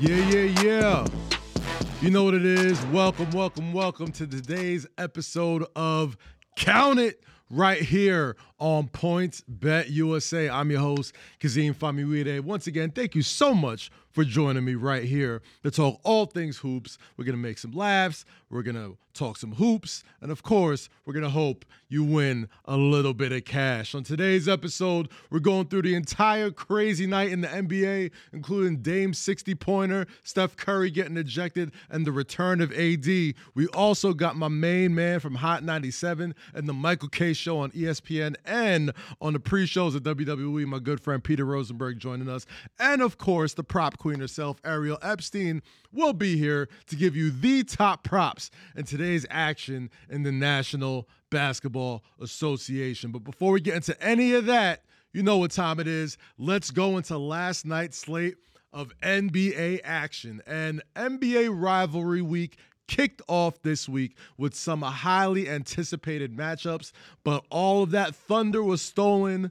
Yeah, yeah, yeah. You know what it is. Welcome, welcome, welcome to today's episode of Count It right here on Points Bet USA. I'm your host, Kazeem Famuyide. Once again, thank you so much for joining me right here to talk all things hoops. We're going to make some laughs. We're going to talk some hoops. And of course, we're going to hope you win a little bit of cash. On today's episode, we're going through the entire crazy night in the NBA, including Dame 60 pointer, Steph Curry getting ejected, and the return of AD. We also got my main man from Hot 97 and the Michael Kay show on ESPN and on the pre shows at WWE, my good friend Peter Rosenberg joining us. And of course, the prop queen herself, Ariel Epstein, will be here to give you the top props in today's action in the National Basketball Association. But before we get into any of that, you know what time it is. Let's go into last night's slate of NBA action. And NBA rivalry week kicked off this week with some highly anticipated matchups, but all of that thunder was stolen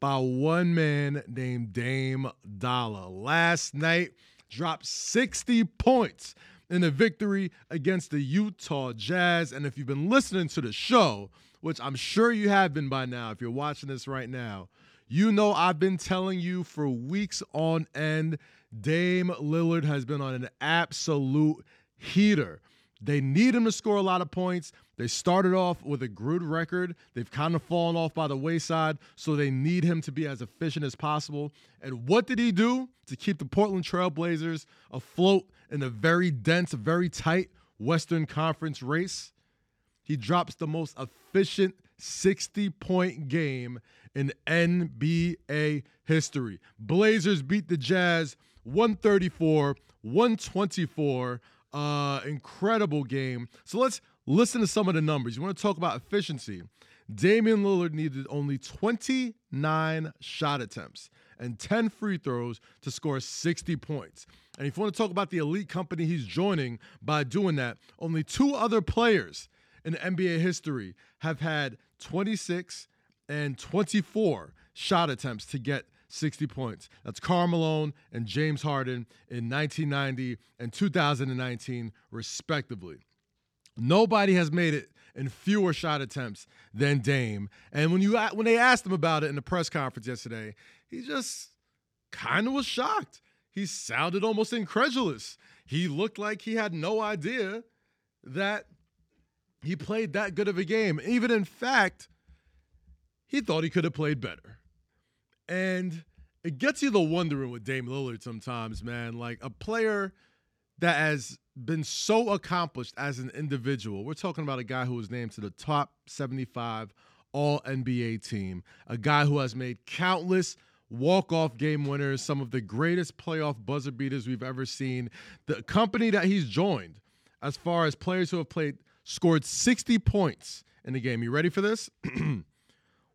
by one man named Dame Dolla. Last night, dropped 60 points in a victory against the Utah Jazz. And if you've been listening to the show, which I'm sure you have been by now, if you're watching this right now, you know I've been telling you for weeks on end, Dame Lillard has been on an absolute heater. They need him to score a lot of points. They started off with a good record. They've kind of fallen off by the wayside, so they need him to be as efficient as possible. And what did he do to keep the Portland Trailblazers afloat in a very dense, very tight Western Conference race? He drops the most efficient 60 point game in NBA history. Blazers beat the Jazz 134 124. Uh, incredible game. So let's listen to some of the numbers. You want to talk about efficiency? Damian Lillard needed only 29 shot attempts and 10 free throws to score 60 points. And if you want to talk about the elite company he's joining by doing that, only two other players in NBA history have had 26 and 24 shot attempts to get 60 points. That's Karl Malone and James Harden in 1990 and 2019, respectively. Nobody has made it in fewer shot attempts than Dame. And when you when they asked him about it in the press conference yesterday, he just kind of was shocked. He sounded almost incredulous. He looked like he had no idea that he played that good of a game. Even in fact, he thought he could have played better. And it gets you the wondering with Dame Lillard sometimes, man. Like a player that has been so accomplished as an individual. We're talking about a guy who was named to the top 75 all NBA team, a guy who has made countless walk-off game winners, some of the greatest playoff buzzer beaters we've ever seen. The company that he's joined, as far as players who have played, scored 60 points in the game. You ready for this?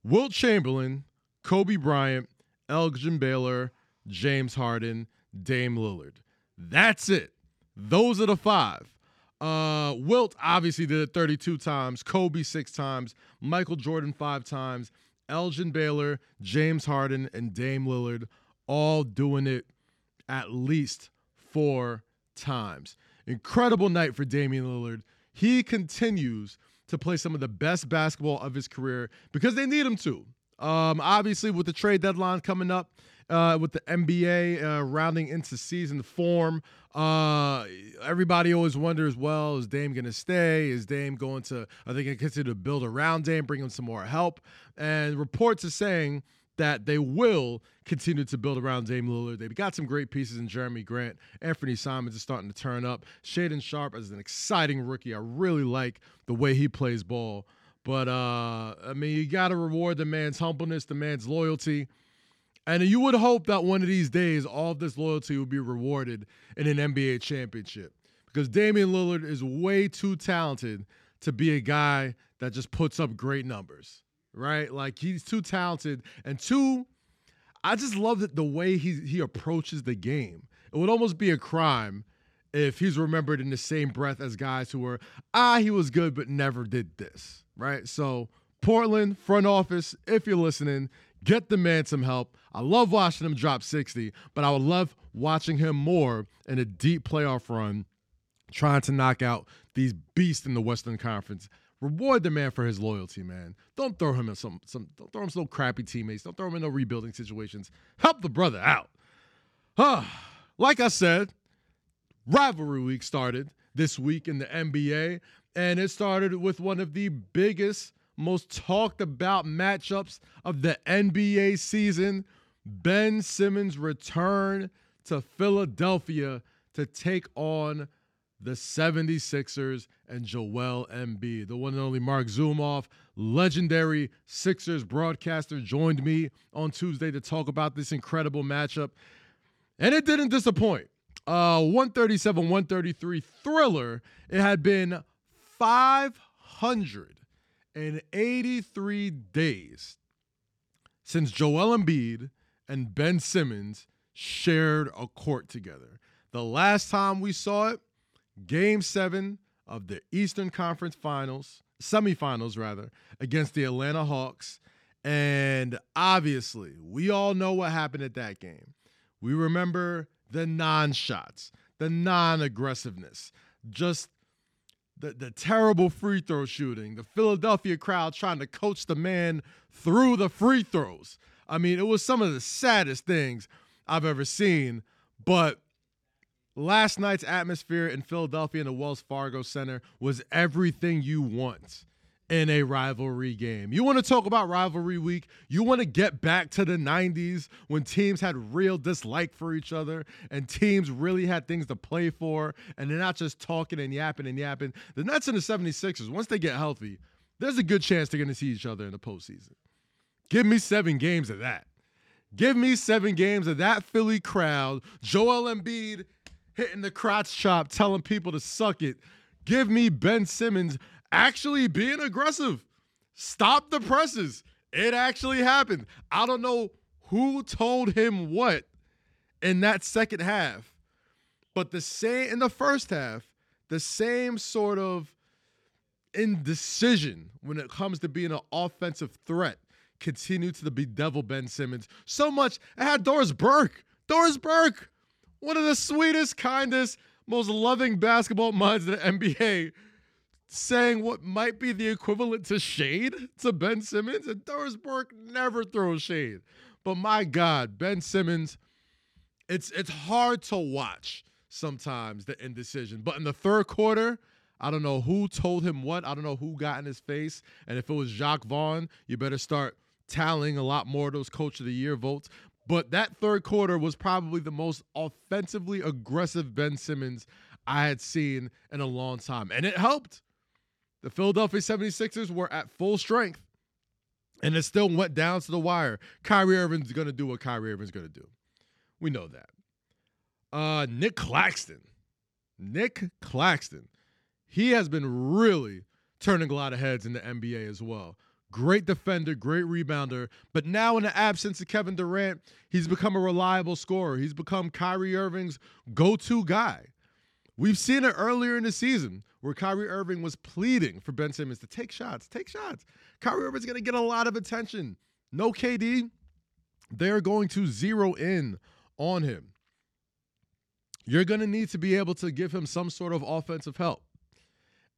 Wilt Chamberlain, Kobe Bryant, Elgin Baylor, James Harden, Dame Lillard. That's it. Those are the five. Uh, Wilt obviously did it 32 times, Kobe six times, Michael Jordan five times, Elgin Baylor, James Harden, and Dame Lillard all doing it at least four times. Incredible night for Damian Lillard. He continues to play some of the best basketball of his career because they need him to. Um, obviously, with the trade deadline coming up, uh, with the NBA uh, rounding into season form, uh, everybody always wonders, well, is Dame going to stay? Is Dame going to, are they going to continue to build around Dame, bring him some more help? And reports are saying that they will continue to build around Dame Lillard. They've got some great pieces in Jerami Grant. Anthony Simons is starting to turn up. Shaedon Sharpe is an exciting rookie. I really like the way he plays ball. But uh, I mean, you got to reward the man's humbleness, the man's loyalty. And you would hope that one of these days, all of this loyalty will be rewarded in an NBA championship. Because Damian Lillard is way too talented to be a guy that just puts up great numbers, right? Like he's too talented and too. I just love that the way he he approaches the game. It would almost be a crime if he's remembered in the same breath as guys who were ah he was good but never did this, right? So Portland front office, if you're listening, get the man some help. I love watching him drop 60, but I would love watching him more in a deep playoff run, trying to knock out these beasts in the Western Conference. Reward the man for his loyalty, man. Don't throw him in some some don't throw him some crappy teammates. Don't throw him in no rebuilding situations. Help the brother out. Huh. Like I said, rivalry week started this week in the NBA, and it started with one of the biggest, most talked about matchups of the NBA season. Ben Simmons' return to Philadelphia to take on the 76ers and Joel Embiid. The one and only Marc Zumoff, legendary Sixers broadcaster, joined me on Tuesday to talk about this incredible matchup. And it didn't disappoint. Uh, 137 133 thriller. It had been 583 days since Joel Embiid and Ben Simmons shared a court together. The last time we saw it, game seven of the Eastern Conference Finals, semifinals rather, against the Atlanta Hawks. And obviously, we all know what happened at that game. We remember the non shots, the non aggressiveness, just the, the terrible free throw shooting, the Philadelphia crowd trying to coach the man through the free throws. I mean, it was some of the saddest things I've ever seen. But last night's atmosphere in Philadelphia in the Wells Fargo Center was everything you want in a rivalry game. You want to talk about rivalry week? You want to get back to the 90s when teams had real dislike for each other and teams really had things to play for and they're not just talking and yapping and yapping. The Nets and the 76ers, once they get healthy, there's a good chance they're going to see each other in the postseason. Give me seven games of that. Give me seven games of that Philly crowd. Joel Embiid hitting the crotch chop, telling people to suck it. Give me Ben Simmons actually being aggressive. Stop the presses. It actually happened. I don't know who told him what in that second half, but the same in the first half, the same sort of indecision when it comes to being an offensive threat continued to bedevil Ben Simmons so much. It had Doris Burke. Doris Burke, one of the sweetest, kindest, most loving basketball minds in the NBA, saying what might be the equivalent to shade to Ben Simmons. And Doris Burke never throws shade. But my God, Ben Simmons, it's it's hard to watch sometimes the indecision. But in the third quarter, I don't know who told him what. I don't know who got in his face. And if it was Jacques Vaughn, you better start tallying a lot more of those coach of the year votes. But that third quarter was probably the most offensively aggressive Ben Simmons I had seen in a long time. And it helped. The Philadelphia 76ers were at full strength. And it still went down to the wire. Kyrie Irving's going to do what Kyrie Irving's going to do. We know that. Uh, Nic Claxton. Nic Claxton. He has been really turning a lot of heads in the NBA as well. Great defender, great rebounder. But now, in the absence of Kevin Durant, he's become a reliable scorer. He's become Kyrie Irving's go to guy. We've seen it earlier in the season where Kyrie Irving was pleading for Ben Simmons to take shots, take shots. Kyrie Irving's going to get a lot of attention. No KD, they're going to zero in on him. You're going to need to be able to give him some sort of offensive help.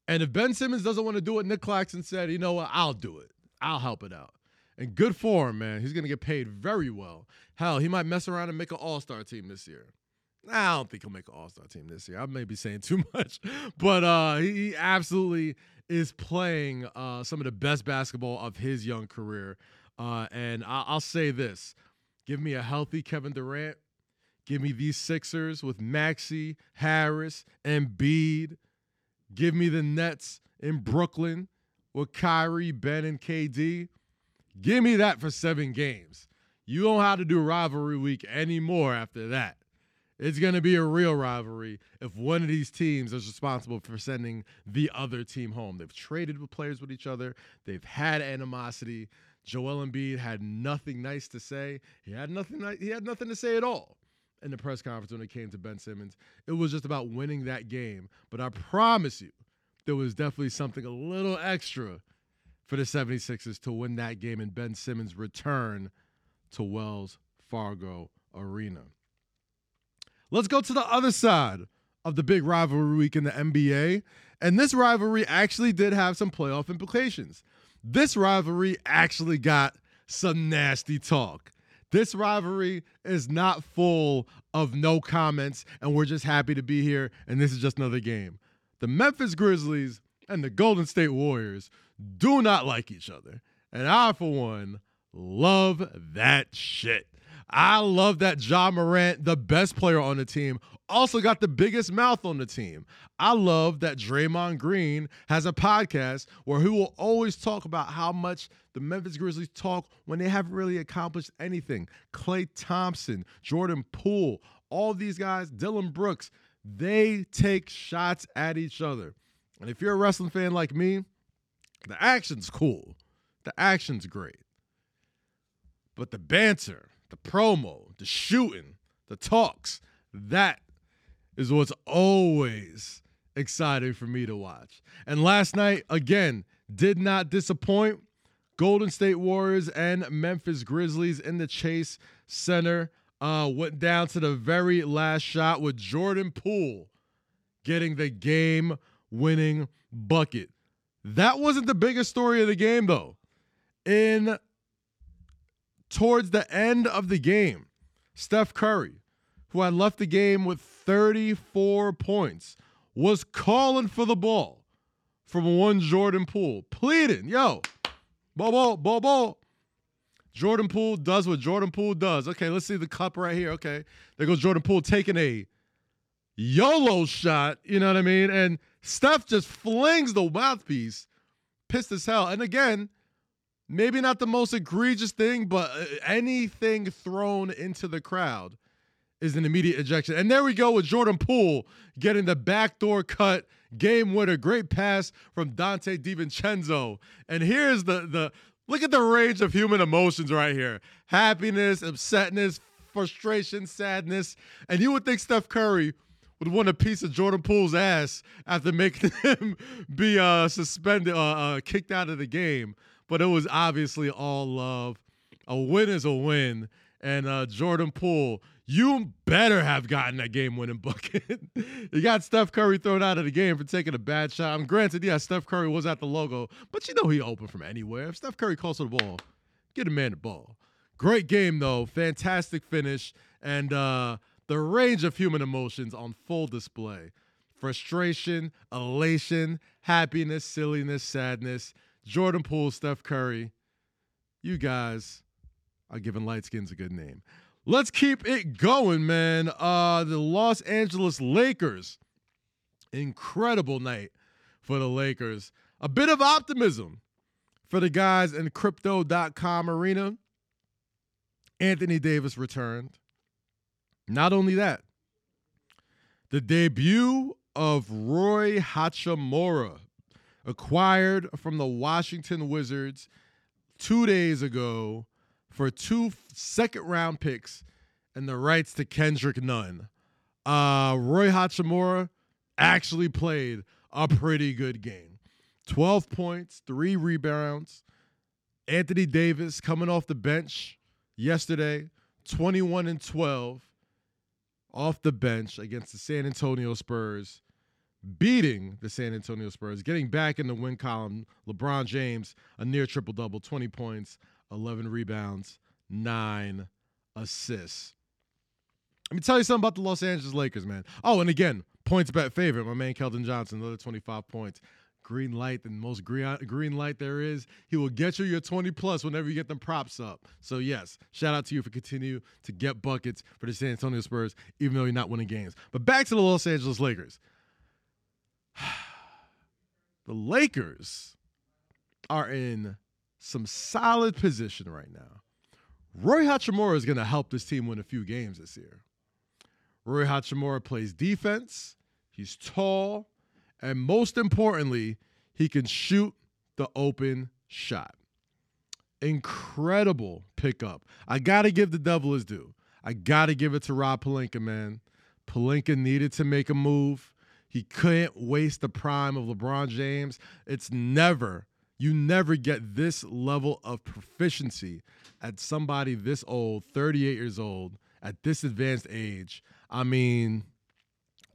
And if Ben Simmons doesn't want to do it, Nic Claxton said, you know what, I'll do it. I'll help it out. And good for him, man. He's going to get paid very well. Hell, he might mess around and make an all star team this year. I don't think he'll make an all star team this year. I may be saying too much, but uh, he absolutely is playing uh, some of the best basketball of his young career. Uh, and I- I'll say this give me a healthy Kevin Durant. Give me these Sixers with Maxey, Harris, and Embiid. Give me the Nets in Brooklyn with Kyrie, Ben, and KD. Give me that for seven games. You don't have to do rivalry week anymore after that. It's going to be a real rivalry if one of these teams is responsible for sending the other team home. They've traded with players with each other, they've had animosity. Joel Embiid had nothing nice to say. He had nothing he had nothing to say at all in the press conference when it came to Ben Simmons. It was just about winning that game. But I promise you, there was definitely something a little extra for the 76ers to win that game and Ben Simmons return to Wells Fargo Arena. Let's go to the other side of the big rivalry week in the NBA. And this rivalry actually did have some playoff implications. This rivalry actually got some nasty talk. This rivalry is not full of no comments, and we're just happy to be here, and this is just another game. The Memphis Grizzlies and the Golden State Warriors do not like each other. And I, for one, love that shit. I love that Ja Morant, the best player on the team, also got the biggest mouth on the team. I love that Draymond Green has a podcast where he will always talk about how much the Memphis Grizzlies talk when they haven't really accomplished anything. Klay Thompson, Jordan Poole, all these guys, Dillon Brooks, they take shots at each other. And if you're a wrestling fan like me, the action's cool. The action's great. But the banter, the promo, the shooting, the talks, that is what's always exciting for me to watch. And last night, again, did not disappoint. Golden State Warriors and Memphis Grizzlies in the Chase Center uh, went down to the very last shot with Jordan Poole getting the game winning bucket. That wasn't the biggest story of the game, though. In towards the end of the game, Steph Curry, who had left the game with 34 points, was calling for the ball from one Jordan Poole, pleading, yo, ball, ball. Jordan Poole does what Jordan Poole does. Okay, let's see the cup right here. Okay, there goes Jordan Poole taking a YOLO shot, you know what I mean? And Steph just flings the mouthpiece, pissed as hell. And again, maybe not the most egregious thing, but uh, anything thrown into the crowd is an immediate ejection. And there we go with Jordan Poole getting the backdoor cut, game winner, great pass from Donte DiVincenzo. And here's the the look at the range of human emotions right here: happiness, upsetness, frustration, sadness. And you would think Steph Curry would want a piece of Jordan Poole's ass after making him be uh, suspended, uh, uh, kicked out of the game. But it was obviously all love. A win is a win. And uh, Jordan Poole, you better have gotten that game winning bucket. you got Steph Curry thrown out of the game for taking a bad shot. I'm granted, yeah, Steph Curry was at the logo, but you know he opened from anywhere. If Steph Curry calls for the ball, get a man the ball. Great game though, fantastic finish, and uh, the range of human emotions on full display frustration, elation, happiness, silliness, sadness. Jordan Poole, Steph Curry, you guys are giving light skins a good name. Let's keep it going, man. Uh, the Los Angeles Lakers, incredible night for the Lakers. A bit of optimism for the guys in crypto.com arena. Anthony Davis returned. Not only that, the debut of Roy Hachimura, acquired from the Washington Wizards two days ago for two second round picks and the rights to Kendrick Nunn. Uh, Rui Hachimura actually played a pretty good game 12 points, three rebounds. Anthony Davis coming off the bench yesterday, 21 and 12 off the bench against the San Antonio Spurs, beating the San Antonio Spurs, getting back in the win column. LeBron James, a near triple double, 20 points, 11 rebounds, nine assists. Let me tell you something about the Los Angeles Lakers, man. Oh, and again, points bet favorite, my man Keldon Johnson, another 25 points. Green light, the most green, green light there is. He will get you your 20 plus whenever you get them props up. So, yes, shout out to you for continue to get buckets for the San Antonio Spurs, even though you're not winning games. But back to the Los Angeles Lakers. the Lakers are in some solid position right now. Roy Hachimura is going to help this team win a few games this year. Roy Hachimura plays defense. He's tall. And most importantly, he can shoot the open shot. Incredible pickup. I got to give the devil his due. I got to give it to Rob Pelinka, man. Pelinka needed to make a move. He couldn't waste the prime of LeBron James. It's never, You never get this level of proficiency at somebody this old, 38 years old, at this advanced age. I mean,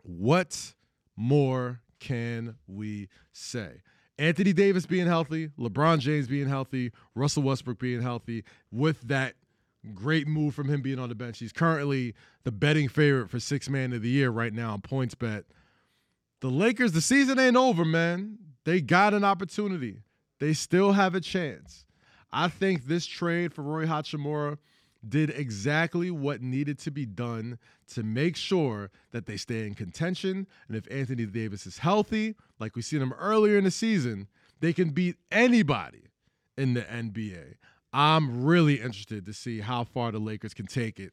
what more can we say? Anthony Davis being healthy, LeBron James being healthy, Russell Westbrook being healthy, with that great move from him being on the bench. He's currently the betting favorite for six man of the year right now on points bet. The Lakers, the season ain't over, man. They got an opportunity. They still have a chance. I think this trade for Roy Hachimura did exactly what needed to be done to make sure that they stay in contention. And if Anthony Davis is healthy, like we seen him earlier in the season, they can beat anybody in the NBA. I'm really interested to see how far the Lakers can take it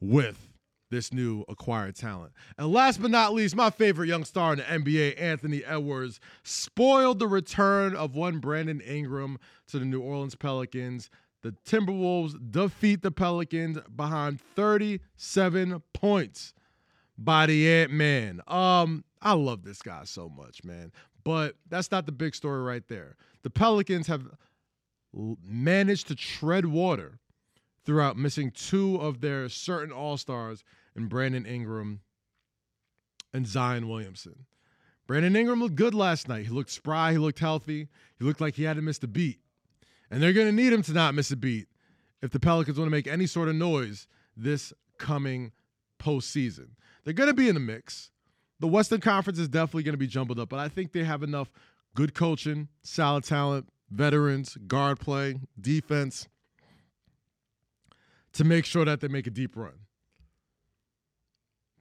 with this new acquired talent. And last but not least, my favorite young star in the NBA, Anthony Edwards, spoiled the return of one Brandon Ingram to the New Orleans Pelicans. The Timberwolves defeat the Pelicans behind 37 points by the Ant Man. Um, I love this guy so much, man. But that's not the big story right there. The Pelicans have managed to tread water throughout missing two of their certain All Stars in Brandon Ingram and Zion Williamson. Brandon Ingram looked good last night. He looked spry. He looked healthy. He looked like he hadn't missed a beat. And they're going to need him to not miss a beat if the Pelicans want to make any sort of noise this coming postseason. They're going to be in the mix. The Western Conference is definitely going to be jumbled up, but I think they have enough good coaching, solid talent, veterans, guard play, defense to make sure that they make a deep run.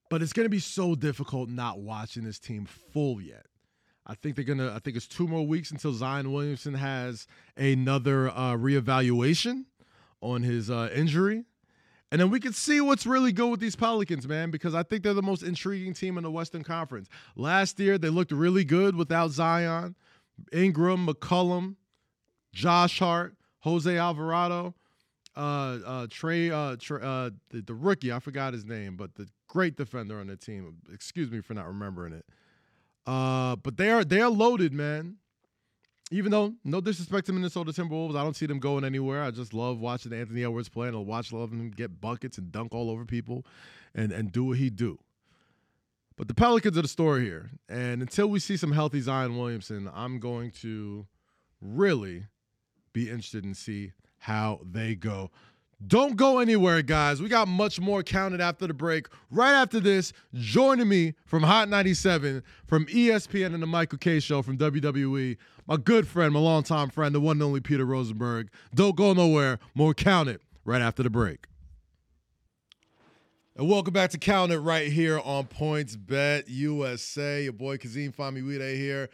But it's going to be so difficult not watching this team full yet. I think they're gonna. I think it's two more weeks until Zion Williamson has another uh, reevaluation on his uh, injury, and then we can see what's really good with these Pelicans, man. Because I think they're the most intriguing team in the Western Conference. Last year they looked really good without Zion, Ingram, McCollum, Josh Hart, Jose Alvarado, uh, uh, Trey, uh, Trey uh, the, the rookie. I forgot his name, but the great defender on the team. Excuse me for not remembering it. Uh, but they are they are loaded, man. Even though no disrespect to Minnesota Timberwolves, I don't see them going anywhere. I just love watching Anthony Edwards play, and I watch love him get buckets and dunk all over people, and and do what he do. But the Pelicans are the story here, and until we see some healthy Zion Williamson, I'm going to really be interested in see how they go. Don't go anywhere, guys. We got much more counted after the break. Right after this, joining me from Hot 97, from ESPN and the Michael Kay Show from WWE, my good friend, my longtime friend, the one and only Peter Rosenberg. Don't go nowhere. More counted right after the break. And welcome back to Count It right here on Points Bet USA. Your boy Kazeem Famuyide here.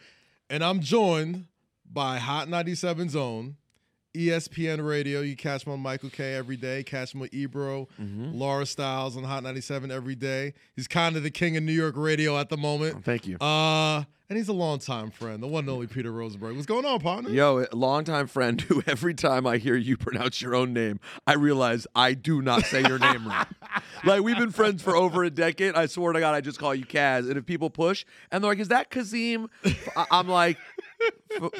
And I'm joined by Hot 97's own ESPN Radio. You catch me on Michael Kay every day. Catch me with Ebro, mm-hmm. Laura Stylez on Hot 97 every day. He's kind of the king of New York radio at the moment. Oh, thank you. Uh, and he's a longtime friend, the one and only Peter Rosenberg. What's going on, partner? Yo, a longtime friend who every time I hear you pronounce your own name, I realize I do not say your name right. Like we've been friends for over a decade. I swear to God, I just call you Kaz. And if people push and they're like, "Is that Kazim? I'm like,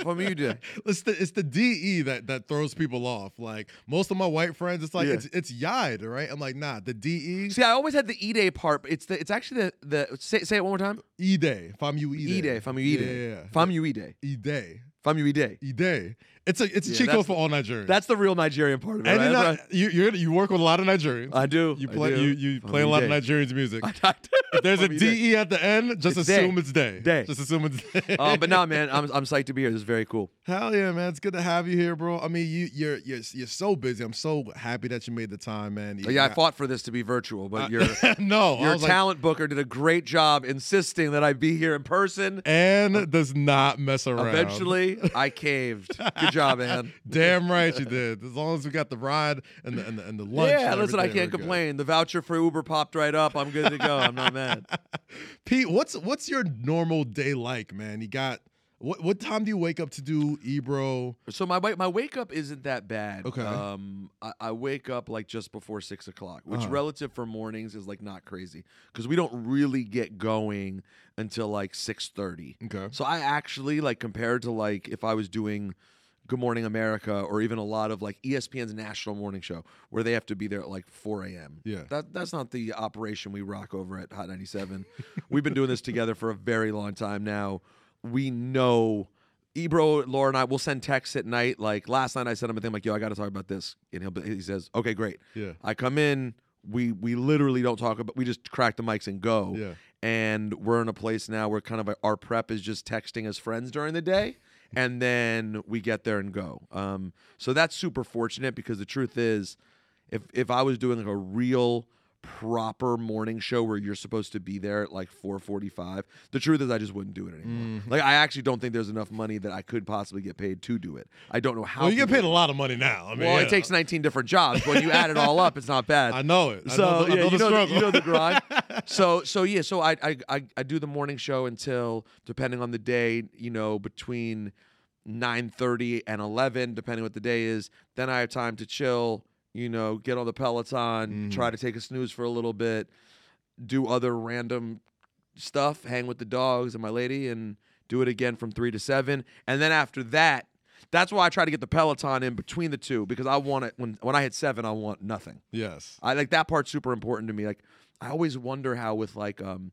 from you do. It's the it's the DE that that throws people off. Like most of my white friends, it's like yeah. it's it's Yide, right? I'm like, nah, the DE. See, I always had the E day part, but it's the it's actually the the say, say it one more time. E day. Fam you E day. Fam you E day. Yeah. Fam you E day. E day. Fam you E day. E day. It's a it's a yeah, cheat code for all Nigerians. That's the real Nigerian part of it. And right? not, you you work with a lot of Nigerians. I do. You play do. you you play a lot day. of Nigerians music. I, I if there's a DE at the end, just it's assume day. it's day. Day. Just assume it's day. Um, but no, man, I'm I'm psyched to be here. This is very cool. Hell yeah, man! It's good to have you here, bro. I mean, you you're you're you're so busy. I'm so happy that you made the time, man. You, yeah, I fought for this to be virtual, but your no, your talent like, booker did a great job insisting that I be here in person and uh, does not mess around. Eventually, I caved. Good job, man. Damn right you did. As long as we got the ride and the and the, and the lunch. Yeah, listen, I can't complain. Good. The voucher for Uber popped right up. I'm good to go. I'm not mad. Pete, what's what's your normal day like, man? You got What what time do you wake up to do Ebro? So my my wake up isn't that bad. Okay. Um, I, I wake up like just before six o'clock, which Uh-huh. relative for mornings is like not crazy because we don't really get going until like six thirty. Okay. So I actually like compared to like if I was doing Good Morning America or even a lot of like ESPN's national morning show where they have to be there at like 4 a.m. Yeah. That that's not the operation we rock over at Hot 97. We've been doing this together for a very long time now. We know Ebro, Laura, and I will send texts at night. Like last night, I sent him a thing like, "Yo, I got to talk about this," and he'll be, he says, "Okay, great." Yeah. I come in. We we literally don't talk about. We just crack the mics and go Yeah. and we're in a place now where kind of our prep is just texting as friends during the day and then we get there and go. Um, so that's super fortunate because the truth is if if i was doing like a real proper morning show where you're supposed to be there at like 4:45 the truth is i just wouldn't do it anymore Mm-hmm. like i actually don't think there's enough money that i could possibly get paid to do it i don't know how Well, you get paid a lot of money now. I mean, well yeah. it takes 19 different jobs when you add it all up it's not bad I know it. I so know the, yeah, know you know, the, struggle. you know the grind. so so yeah, so I, I I I do the morning show until depending on the day, you know, between nine thirty and eleven, depending what the day is. Then I have time to chill, you know, get on the Peloton, Mhm. try to take a snooze for a little bit, do other random stuff, hang with the dogs and my lady, and do it again from three to seven. And then after that. That's why I try to get the Peloton in between the two because I want it when when I hit seven, I want nothing. yes. I like that part's super important to me. Like I always wonder how with like um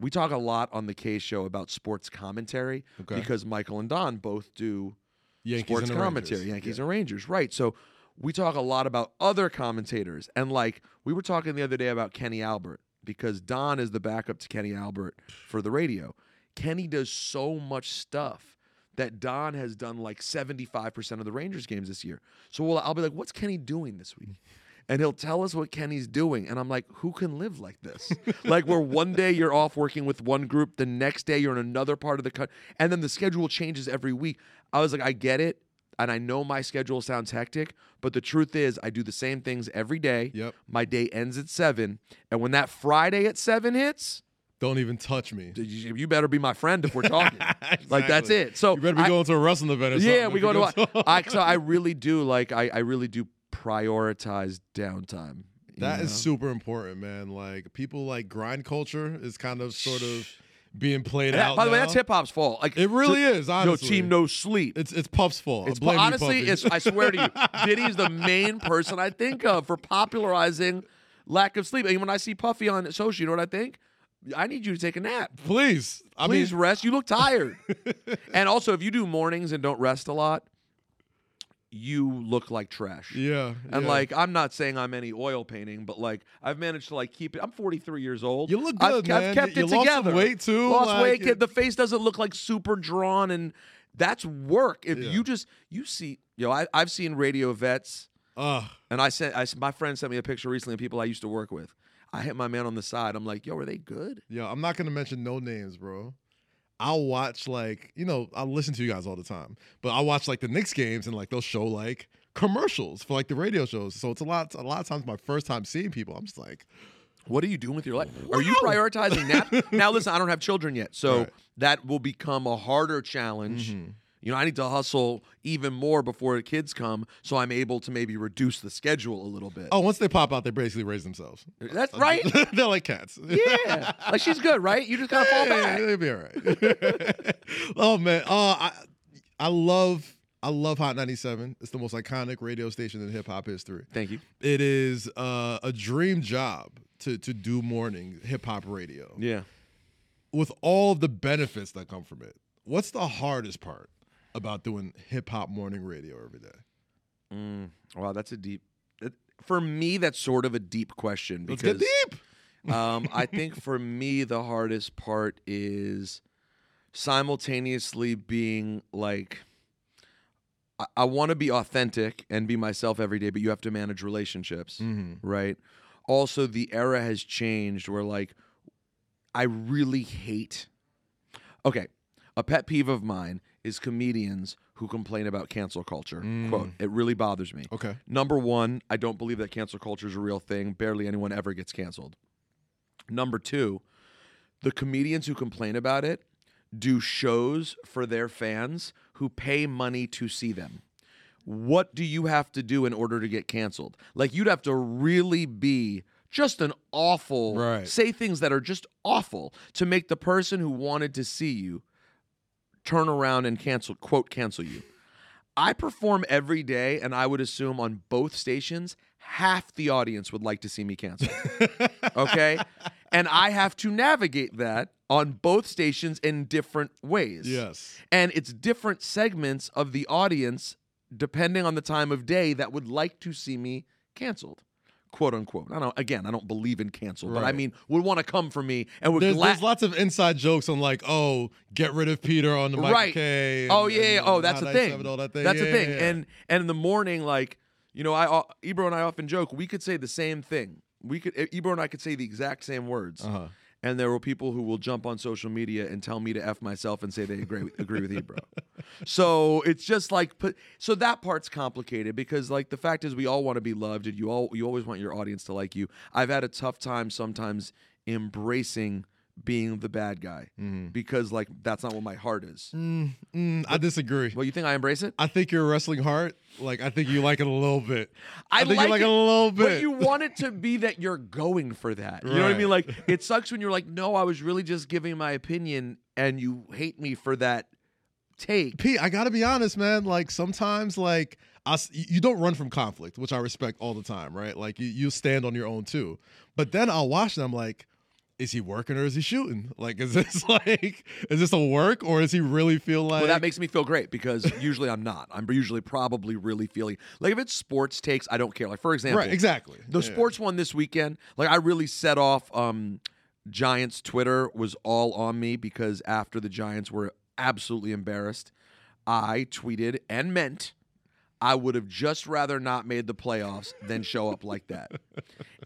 we talk a lot on the Kay show about sports commentary Okay. because Michael and Don both do Yankees sports commentary, Rangers. Yankees Yeah. and Rangers, right? So we talk a lot about other commentators and like we were talking the other day about Kenny Albert because Don is the backup to Kenny Albert for the radio. Kenny does so much stuff that Don has done like 75% of the Rangers games this year. So we'll, I'll be like, what's Kenny doing this week? And he'll tell us what Kenny's doing. And I'm like, who can live like this? like, where one day you're off working with one group, the next day you're in another part of the cut, and then the schedule changes every week. I was like, I get it. And I know my schedule sounds hectic, but the truth is, I do the same things every day. Yep. My day ends at seven. And when that Friday at seven hits, Don't even touch me. you better be my friend if we're talking. Like, that's it. So you better be I- going to a wrestling event or yeah, we go to. I, so I really do like. I, I really do prioritize downtime. That is know? super important, man. Like people like grind culture is kind of sort of being played that- out. by the way, that's hip hop's fault. Like It really is. no team, no sleep. It's it's Puff's fault. It's honestly, it's I swear to you, Diddy's the main person I think of for popularizing lack of sleep. And when I see Puffy on social, you know what I think? I need you to take a nap. please. I Please mean, rest. You look tired. and also, if you do mornings and don't rest a lot, you look like trash. yeah. And yeah. like, I'm not saying I'm any oil painting, but like, I've managed to like keep it. I'm 43 years old. You look I've, good, I've man. kept You it lost together. weight, too, Lost like, weight. kid. The face doesn't look like super drawn, and that's work. If Yeah. you just you see, yo, I, I've seen radio vets, Ugh. and I sent I, my friend sent me a picture recently of people I used to work with. I hit my man on the side. I'm like, yo, are they good? Yo, I'm not gonna mention no names, bro. I'll watch like you know I listen to you guys all the time, but I watch like the Knicks games and like they'll show like commercials for like the radio shows. So it's a lot. A lot of times my first time seeing people, I'm just like, What are you doing with your life? Are you prioritizing nap? now, listen, I don't have children yet, so Right. Mm-hmm. that will become a harder challenge. You know, I need to hustle even more before the kids come, so I'm able to maybe reduce the schedule a little bit. oh, once they pop out, they basically raise themselves. That's right. They're like cats. yeah, like she's good, right? You just gotta fall Yeah, back. They'll be all right. oh man, uh, I I love I love Hot 97. It's the most iconic radio station in hip hop history. Thank you. It is uh, a dream job to to do morning hip hop radio Yeah. with all of the benefits that come from it. What's the hardest part about doing hip hop morning radio every day? Mm, wow, that's a deep. It, for me, that's sort of a deep question Let's because get deep. um, I think for me the hardest part is simultaneously being like I, I want to be authentic and be myself every day, but you have to manage relationships, Mm-hmm. right? Also, the era has changed where like I really hate. Okay, a pet peeve of mine is comedians who complain about cancel culture. Mm. Quote: It really bothers me. Okay. Number one, I don't believe that cancel culture is a real thing. Barely anyone ever gets canceled. Number two, the comedians who complain about it do shows for their fans who pay money to see them. What do you have to do in order to get canceled? Like you'd have to really be just an awful Right. say things that are just awful to make the person who wanted to see you turn around and cancel quote cancel you. I perform every day and I would assume on both stations half the audience would like to see me cancel. okay? And I have to navigate that on both stations in different ways. Yes. And it's different segments of the audience depending on the time of day that would like to see me canceled. Quote unquote. I don't again, I don't believe in cancel, but I mean would want to come for me and would There's, gla- there's lots of inside jokes on like, oh, get rid of Peter on the Michael Right. K. Oh yeah, yeah. and oh that's the 997, thing. that thing. That's the Yeah, thing. yeah, yeah. And and in the morning, like you know, I uh, Ebro and I often joke we could say the same thing. We could Ebro and I could say the exact same words, Uh-huh. And there were people who will jump on social media and tell me to f myself and say they agree with, agree with Ebro. So it's just like. So that part's complicated because like the fact is we all want to be loved and you all you always want your audience to like you. I've had a tough time sometimes embracing being the bad guy because like that's not what my heart is. Mm, mm, I disagree. Well, you think I embrace it? I think your wrestling heart, like I think you like it a little bit. I, think like you like it, it a little bit. But you want it to be that you're going for that. You know what I mean? Like it sucks when you're like, no, I was really just giving my opinion, and you hate me for that take. Pete, I gotta be honest, man. Like sometimes, like I you don't run from conflict, which I respect all the time, right? Like you, you stand on your own too. But then I'll watch them like, is he working or is he shooting? Like, is this like, is this a work or is he really feel like? Well, that makes me feel great because usually I'm not. I'm usually probably really feeling like if it's sports takes, I don't care. Like for example, right, exactly. The Yeah. sports one this weekend, like I really set off um Giants Twitter was all on me because after the Giants were absolutely embarrassed, I tweeted and meant I would have just rather not made the playoffs than show up like that.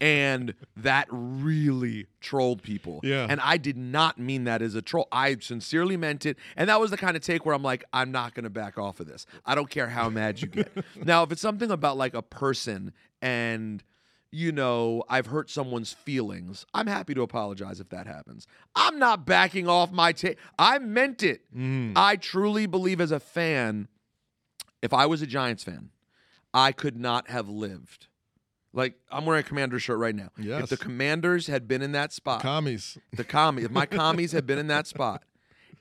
And that really trolled people. Yeah. And I did not mean that as a troll. I sincerely meant it. And that was the kind of take where I'm like, I'm not going to back off of this. I don't care how mad you get. now, if it's something about like a person and you know, I've hurt someone's feelings. I'm happy to apologize if that happens. I'm not backing off my take. I meant it. Mm. I truly believe as a fan, if I was a Giants fan, I could not have lived. Like I'm wearing a commander shirt right now. Yes. If the commanders had been in that spot, commies. the commies, if my commies had been in that spot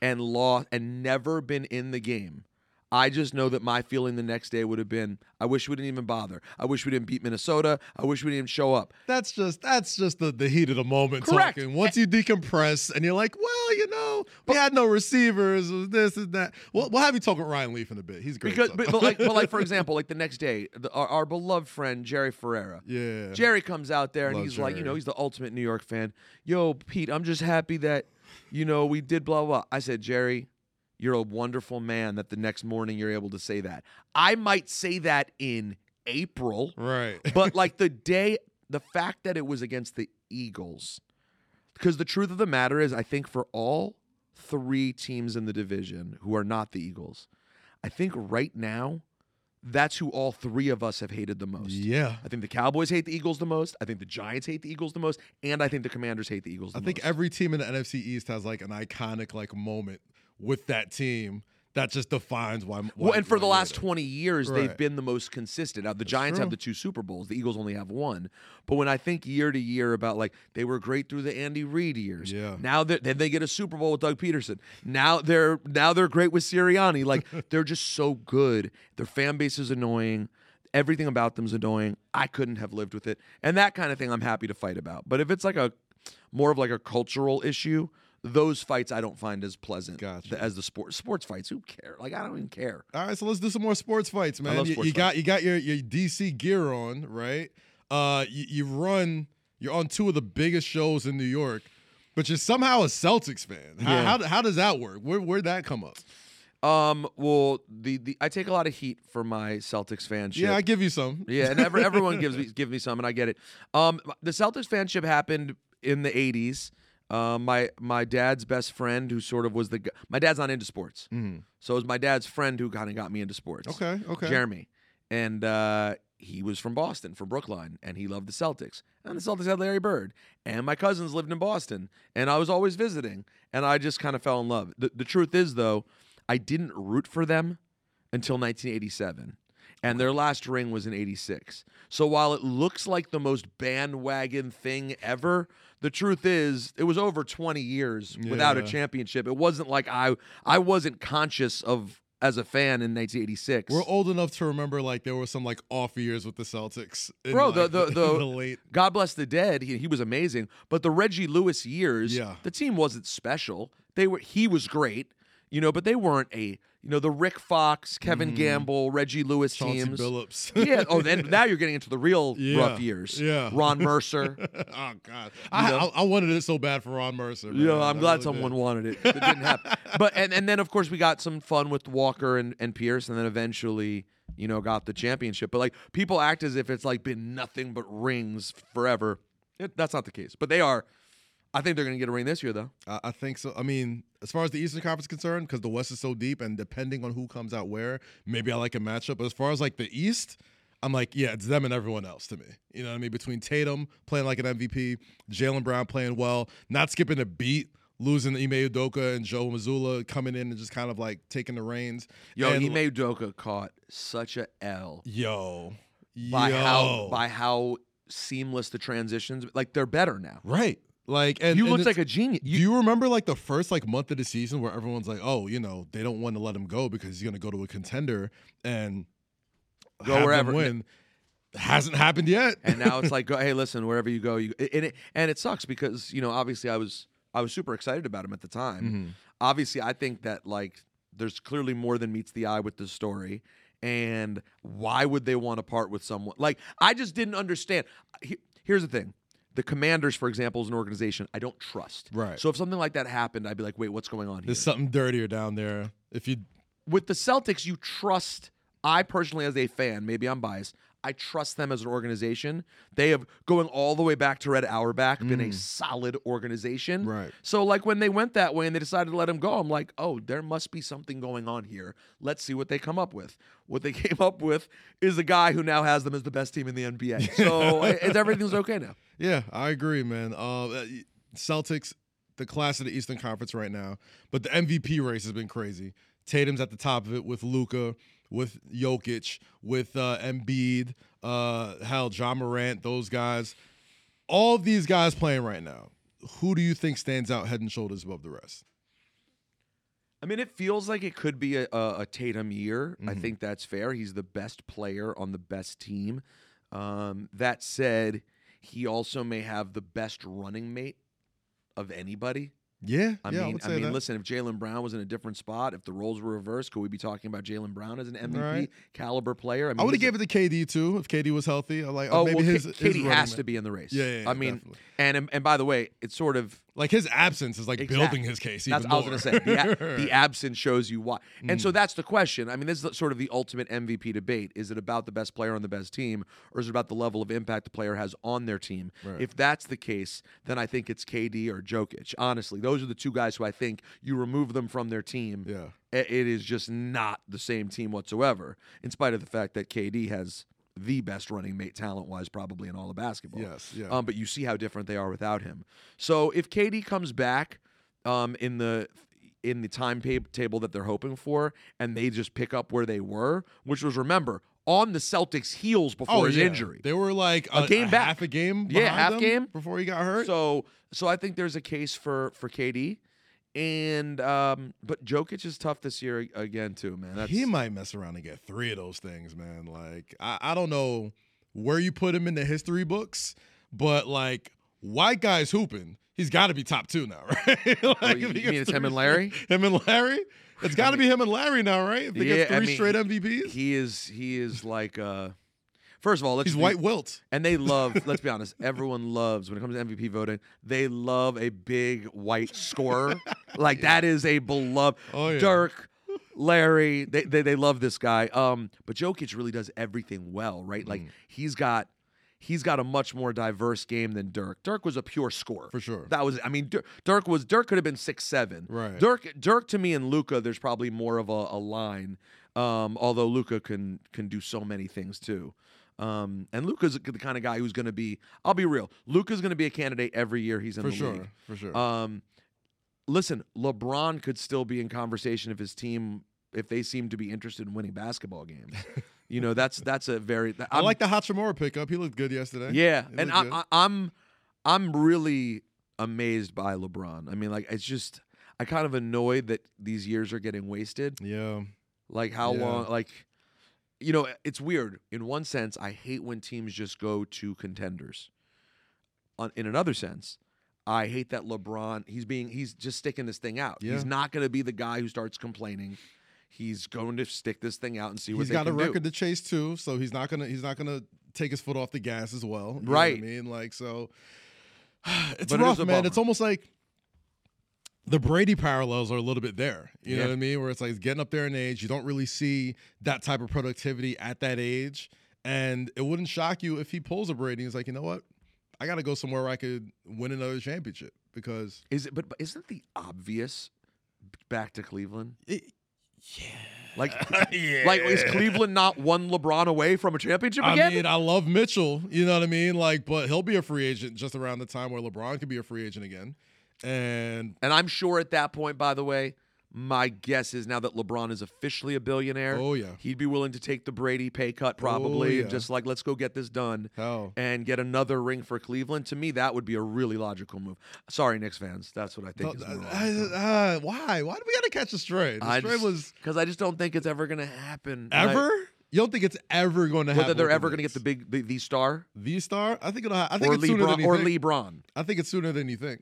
and lost and never been in the game, I just know that my feeling the next day would have been, I wish we didn't even bother. I wish we didn't beat Minnesota. I wish we didn't even show up. That's just that's just the, the heat of the moment Correct. talking. Once you decompress and you're like, well, you know, we had no receivers, this and that. We'll, we'll have you talk with Ryan Leaf in a bit. He's great. Because, but, but like, but like for example, like the next day, the, our, our beloved friend Jerry Ferrara. yeah, Jerry comes out there and Love he's like, you know, he's the ultimate New York fan. Yo, Pete, I'm just happy that, you know, we did blah blah. blah. I said, Jerry, you're a wonderful man that the next morning you're able to say that. I might say that in April, right. but like the day, the fact that it was against the Eagles, because the truth of the matter is, I think for all three teams in the division who are not the Eagles, I think right now, that's who all three of us have hated the most. yeah. I think the Cowboys hate the Eagles the most. I think the Giants hate the Eagles the most, and I think the Commanders hate the Eagles. The I think every team in the NFC East has like an iconic like moment with that team that just defines why. why well, and for the last hate twenty years, they've been the most consistent. Now the Giants have the two Super Bowls. The Eagles only have one. But when I think year to year about like they were great through the Andy Reid years. Yeah. Now that then they get a Super Bowl with Doug Pederson. Now they're now they're great with Sirianni. Like they're just so good. Their fan base is annoying. Everything about them's annoying. I couldn't have lived with it. And that kind of thing I'm happy to fight about. But if it's like a more of like a cultural issue, those fights I don't find as pleasant Gotcha. as the sports sports fights. Who care? Like I don't even care. All right, so let's do some more sports fights, man. love you, sports you got you got your your DC gear on, right? Uh, you, you run. You're on two of the biggest shows in New York, but you're somehow a Celtics fan. How Yeah. how, how does that work? Where where'd that come up? Um, well, the, the I take a lot of heat for my Celtics fanship. Yeah, I give you some. yeah, and ever, everyone gives me give me some, and I get it. Um, the Celtics fanship happened in the '80s. Uh, my my dad's best friend, who sort of was the gu- my dad's not into sports, Mhm. so it was my dad's friend who kind of got me into sports. Okay, okay. Jeremy, and uh, he was from Boston, from Brookline, and he loved the Celtics. And the Celtics had Larry Bird. And my cousins lived in Boston, and I was always visiting, and I just kind of fell in love. The, the truth is, though, I didn't root for them until 1987. And their last ring was in 86. So while it looks like the most bandwagon thing ever, the truth is it was over 20 years without a championship. It wasn't like I I wasn't conscious of as a fan in 1986. We're old enough to remember like there were some like off years with the Celtics. in, Bro, the- like, the- in the- the late God bless the dead. He, he was amazing. But the Reggie Lewis years, Yeah. the team wasn't special. They were he was great, you know, but they weren't a you know the Rick Fox, Kevin mm. Gamble, Reggie Lewis. Chauncey teams. Billups. yeah. Oh, then now you're getting into the real Yeah, rough years. yeah. Ron Mercer. oh God, I. I I wanted it so bad for Ron Mercer. Yeah. I'm I glad really someone did. wanted it. It didn't happen. But and, and then of course we got some fun with Walker and, and Pierce, and then eventually, you know, got the championship. But like people act as if it's like been nothing but rings forever. It, that's not the case. But they are. I think they're going to get a ring this year, though. I, I think so. I mean, as far as the Eastern Conference is concerned, because the West is so deep, and depending on who comes out where, maybe I like a matchup. But as far as like the East, I'm like, yeah, it's them and everyone else to me. You know what I mean? Between Tatum playing like an MVP, Jaylen Brown playing well, not skipping a beat, losing Ime Udoka and Joe Mazzulla coming in and just kind of like taking the reins. Yo, and, Ime Udoka caught such a L yo, by yo. how by how seamless the transitions. Like they're better now. right. Like, and you and looked like a genius. Do You, you remember like the first like month of the season where everyone's like, "Oh, you know, they don't want to let him go because he's going to go to a contender and Go have them wherever." Win. Hasn't happened yet. and now it's like, go, hey, listen, wherever you go, you and it and it sucks because you know obviously I was I was super excited about him at the time. Mm-hmm. Obviously, I think that like there's clearly more than meets the eye with this story. And why would they want to part with someone? Like I just didn't understand. He- Here's the thing. The Commanders, for example, is an organization I don't trust. Right. So if something like that happened, I'd be like, wait, what's going on here? There's something dirtier down there. If you with the Celtics, you trust. I personally, as a fan, maybe I'm biased. I trust them as an organization. They have going all the way back to Red Auerbach been a solid organization. Right. So like when they went that way and they decided to let him go, I'm like, oh, there must be something going on here. Let's see what they come up with. What they came up with is a guy who now has them as the best team in the NBA. So it, everything's okay now. Yeah, I agree, man. Uh, Celtics, the class of the Eastern Conference right now, but the MVP race has been crazy. Tatum's at the top of it with Luka, with Jokic, with uh, Embiid, uh, hell, Ja Morant, those guys. All of these guys playing right now. Who do you think stands out head and shoulders above the rest? I mean, it feels like it could be a, a, a Tatum year. I Mhm. think that's fair. He's the best player on the best team. Um, that said, he also may have the best running mate of anybody. Yeah, I yeah, I mean, would I, mean, that. listen. If Jaylen Brown was in a different spot, if the roles were reversed, could we be talking about Jaylen Brown as an MVP Right. caliber player? I, mean, I would have gave it to KD too if KD was healthy. I like Oh, maybe well, his, K- his running has mate. to be in the race. Yeah, yeah, yeah, I mean, definitely. and and by the way, it's sort of like his absence is like Exact- building his case. That's even I was going to say. The, a- the absence shows you why. And Mm. so that's the question. I mean, this is sort of the ultimate MVP debate. Is it about the best player on the best team, or is it about the level of impact the player has on their team? Right. If that's the case, then I think it's KD or Jokic. Honestly, those are the two guys who I think you remove them from their team. yeah. It is just not the same team whatsoever, in spite of the fact that KD has the best running mate talent wise, probably in all of basketball. Yes. Yeah. Um, but you see how different they are without him. So if KD comes back um, in the in the time table that they're hoping for, and they just pick up where they were, which was remember on the Celtics' heels before his Oh, yeah. injury. They were like a, game a back. half a game. Yeah, half game. before he got hurt. So so I think there's a case for for KD. And um, but Jokic is tough this year again too, man. That's he might mess around and get three of those things, man. Like I, I don't know where you put him in the history books, but like white guys hooping, he's got to be top two now, right? like, you- you mean it's him and Larry? Him and Larry. It's got to be him and Larry now, right? If they Yeah, get I three mean, straight MVPs, he is he is like uh first of all, let's he's be- white wilt. And they love, let's be honest, everyone loves when it comes to MVP voting, they love a big white scorer. like that is a beloved Oh, yeah. Dirk, Larry, they, they they love this guy. Um, but Jokic really does everything well, right? Mm. Like he's got he's got a much more diverse game than Dirk. Dirk was a pure scorer. For sure. That was I mean Dirk, Dirk was Dirk could have been six seven. Right. Dirk Dirk to me and Luka, there's probably more of a, a line. Um, although Luka can can do so many things too. Um, and Luka's the kind of guy who's going to be. I'll be real. Luka's going to be a candidate every year he's in for the sure, league. for sure. Um, listen, LeBron could still be in conversation if his team, if they seem to be interested in winning basketball games. you know, that's that's a very. I I'm- like the Hachimura pickup. He looked good yesterday. Yeah, He and I, I, I'm I'm really amazed by LeBron. I mean, like it's just I kind of annoyed that these years are getting wasted. yeah, Like how Yeah. long? Like you know, eh, it's weird. In one sense, I hate when teams just go to contenders. On, in another sense, I hate that LeBron. He's being he's just sticking this thing out. Yeah. He's not going to be the guy who starts complaining. He's going to stick this thing out and see what he's they got a record do. to chase too, so he's not gonna he's not gonna take his foot off the gas as well. You know what Right. I mean, like so, it's But rough, a man. It's almost like the Brady parallels are a little bit there. You know what I mean? Where it's like he's getting up there in age. You don't really see that type of productivity at that age. And it wouldn't shock you if he pulls a Brady and he's like, you know what? I got to go somewhere where I could win another championship because Is it? But, but isn't the obvious back to Cleveland? it, yeah. Like, yeah. like is Cleveland not one LeBron away from a championship again? I mean, I love Mitchell, you know what I mean? Like, but he'll be a free agent just around the time where LeBron could be a free agent again. And and I'm sure at that point, by the way, my guess is now that LeBron is officially a billionaire, oh yeah, he'd be willing to take the Brady pay cut probably, yeah. and just like let's go get this done hell. and get another ring for Cleveland. To me, that would be a really logical move. Sorry, Knicks fans, that's what I think. No, uh, uh, why? Why do we got to catch a stray? The stray just- was because I just don't think it's ever going to happen. I- ever. You don't think it's ever going to happen? whether they're ever going to get the big the, the star the star. I think it'll. Ha- I think or it's sooner than you or think. LeBron I think it's sooner than you think.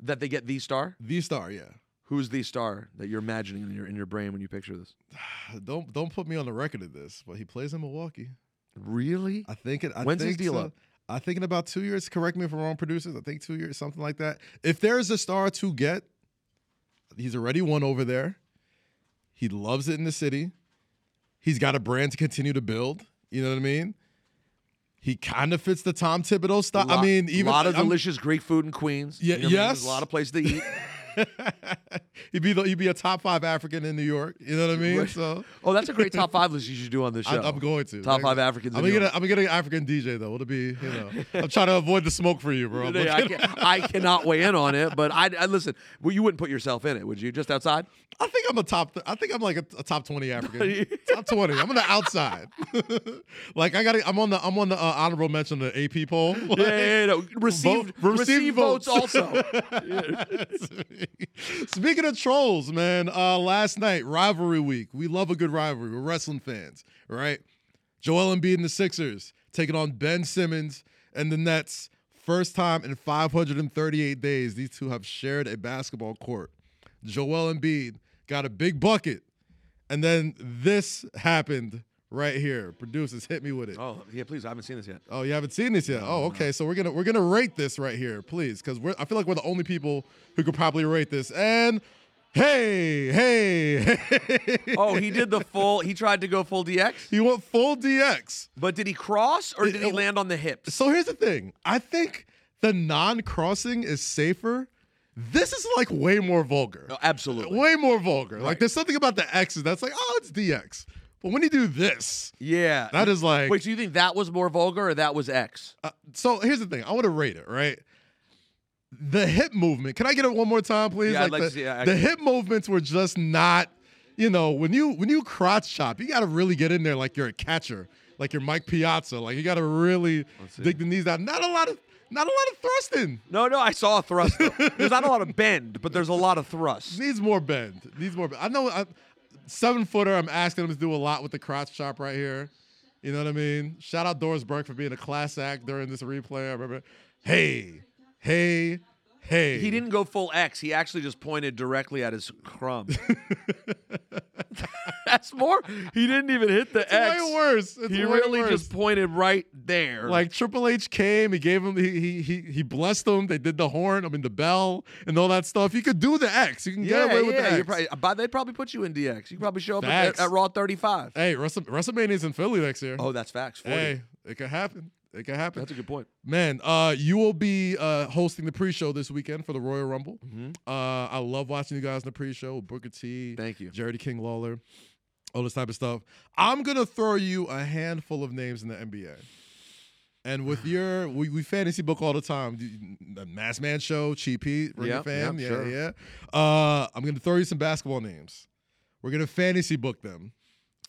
That they get the star. The star, yeah. Who's the star that you're imagining in your in your brain when you picture this? Don't don't put me on the record of this, but he plays in Milwaukee. Really? I think it. I When's his think deal so. up? I think in about two years. Correct me if I'm wrong, producers. I think two years, something like that. If there's a star to get, he's already won over there. He loves it in the city. He's got a brand to continue to build. You know what I mean? He kind of fits the Tom Thibodeau style. I mean, even a lot of I'm- delicious Greek food in Queens. Yeah, You know what I mean? yes. There's a lot of places to eat. he'd be the, he'd be a top five African in New York. You know what I mean? So oh, that's a great top five list you should do on this show. I, I'm going to top Like, five Africans. I'm in gonna get a, I'm gonna get an African DJ though. It'll be you know. I'm trying to avoid the smoke for you, bro. I, can, I cannot weigh in on it, but I, I listen. Well, you wouldn't put yourself in it, would you? Just outside? I think I'm a top. I think I'm like a, a top twenty African. top twenty. I'm on the outside. like I got. I'm on the. I'm on the uh, honorable mention of the AP poll. Yeah, yeah, yeah, no. Receive, Vote- receive votes, also. Speaking of trolls, man. Uh, last night rivalry week. We love a good rivalry. We're wrestling fans, right? Joel Embiid and the Sixers taking on Ben Simmons and the Nets. First time in 538 days, these two have shared a basketball court. Joel Embiid got a big bucket, and then this happened right here. Producers hit me with it. oh, yeah, please. I haven't seen this yet. Oh, you haven't seen this yet. Oh, okay. So we're gonna we're gonna rate this right here, please, because we're I feel like we're the only people who could probably rate this. And hey, hey, hey. Oh, he did the full. He tried to go full DX, he went full DX. but did he cross or did he It- land on the hips? So here's the thing. I think the non-crossing is safer. This is like way more vulgar. No, absolutely. Way more vulgar. Like there's something about the X's that's like, oh, it's DX. But when you do this, Yeah. that is like Wait, so you think that was more vulgar or that was X? Uh, so here's the thing. I want to rate it, right? The hip movement. Can I get it one more time, please? Yeah, I'd like the, to see- I- the hip movements were just not, you know, when you when you crotch chop, you got to really get in there like you're a catcher, like you're Mike Piazza. Like you got to really dig the knees down. Not a lot of not a lot of thrusting. No, no, I saw a thrust. though. there's not a lot of bend, but there's a lot of thrust. Needs more bend. Needs more. Bend. I know. I, seven footer. I'm asking him to do a lot with the crotch chop right here. You know what I mean? Shout out Doris Burke for being a class act during this replay. I remember. Hey, hey, hey. He didn't go full X. He actually just pointed directly at his crumb. That's more. He didn't even hit the It's X. way worse. It's he way really worse. just pointed right there. like Triple H came. He gave him. He he he he blessed them. They did the horn. I mean the bell and all that stuff. You could do the X. You can yeah, get away with yeah. the X. Probably, but they'd probably put you in DX. You could probably show up at, at Raw 35. hey, Wrestle, WrestleMania's in Philly next year. Oh, that's facts. 40. hey, it could happen. It could happen. That's a good point. Man, uh, you will be uh, hosting the pre-show this weekend for the Royal Rumble. Mhm. Uh, I love watching you guys in the pre-show Booker T, Thank you. Jerry King Lawler. all this type of stuff. I'm gonna throw you a handful of names in the NBA. And with your we, we fantasy book all the time, the Mass Man Show, Cheap Heat, Ringer Yep, fan, yep, yeah, sure. yeah. Uh, I'm gonna throw you some basketball names. We're gonna fantasy book them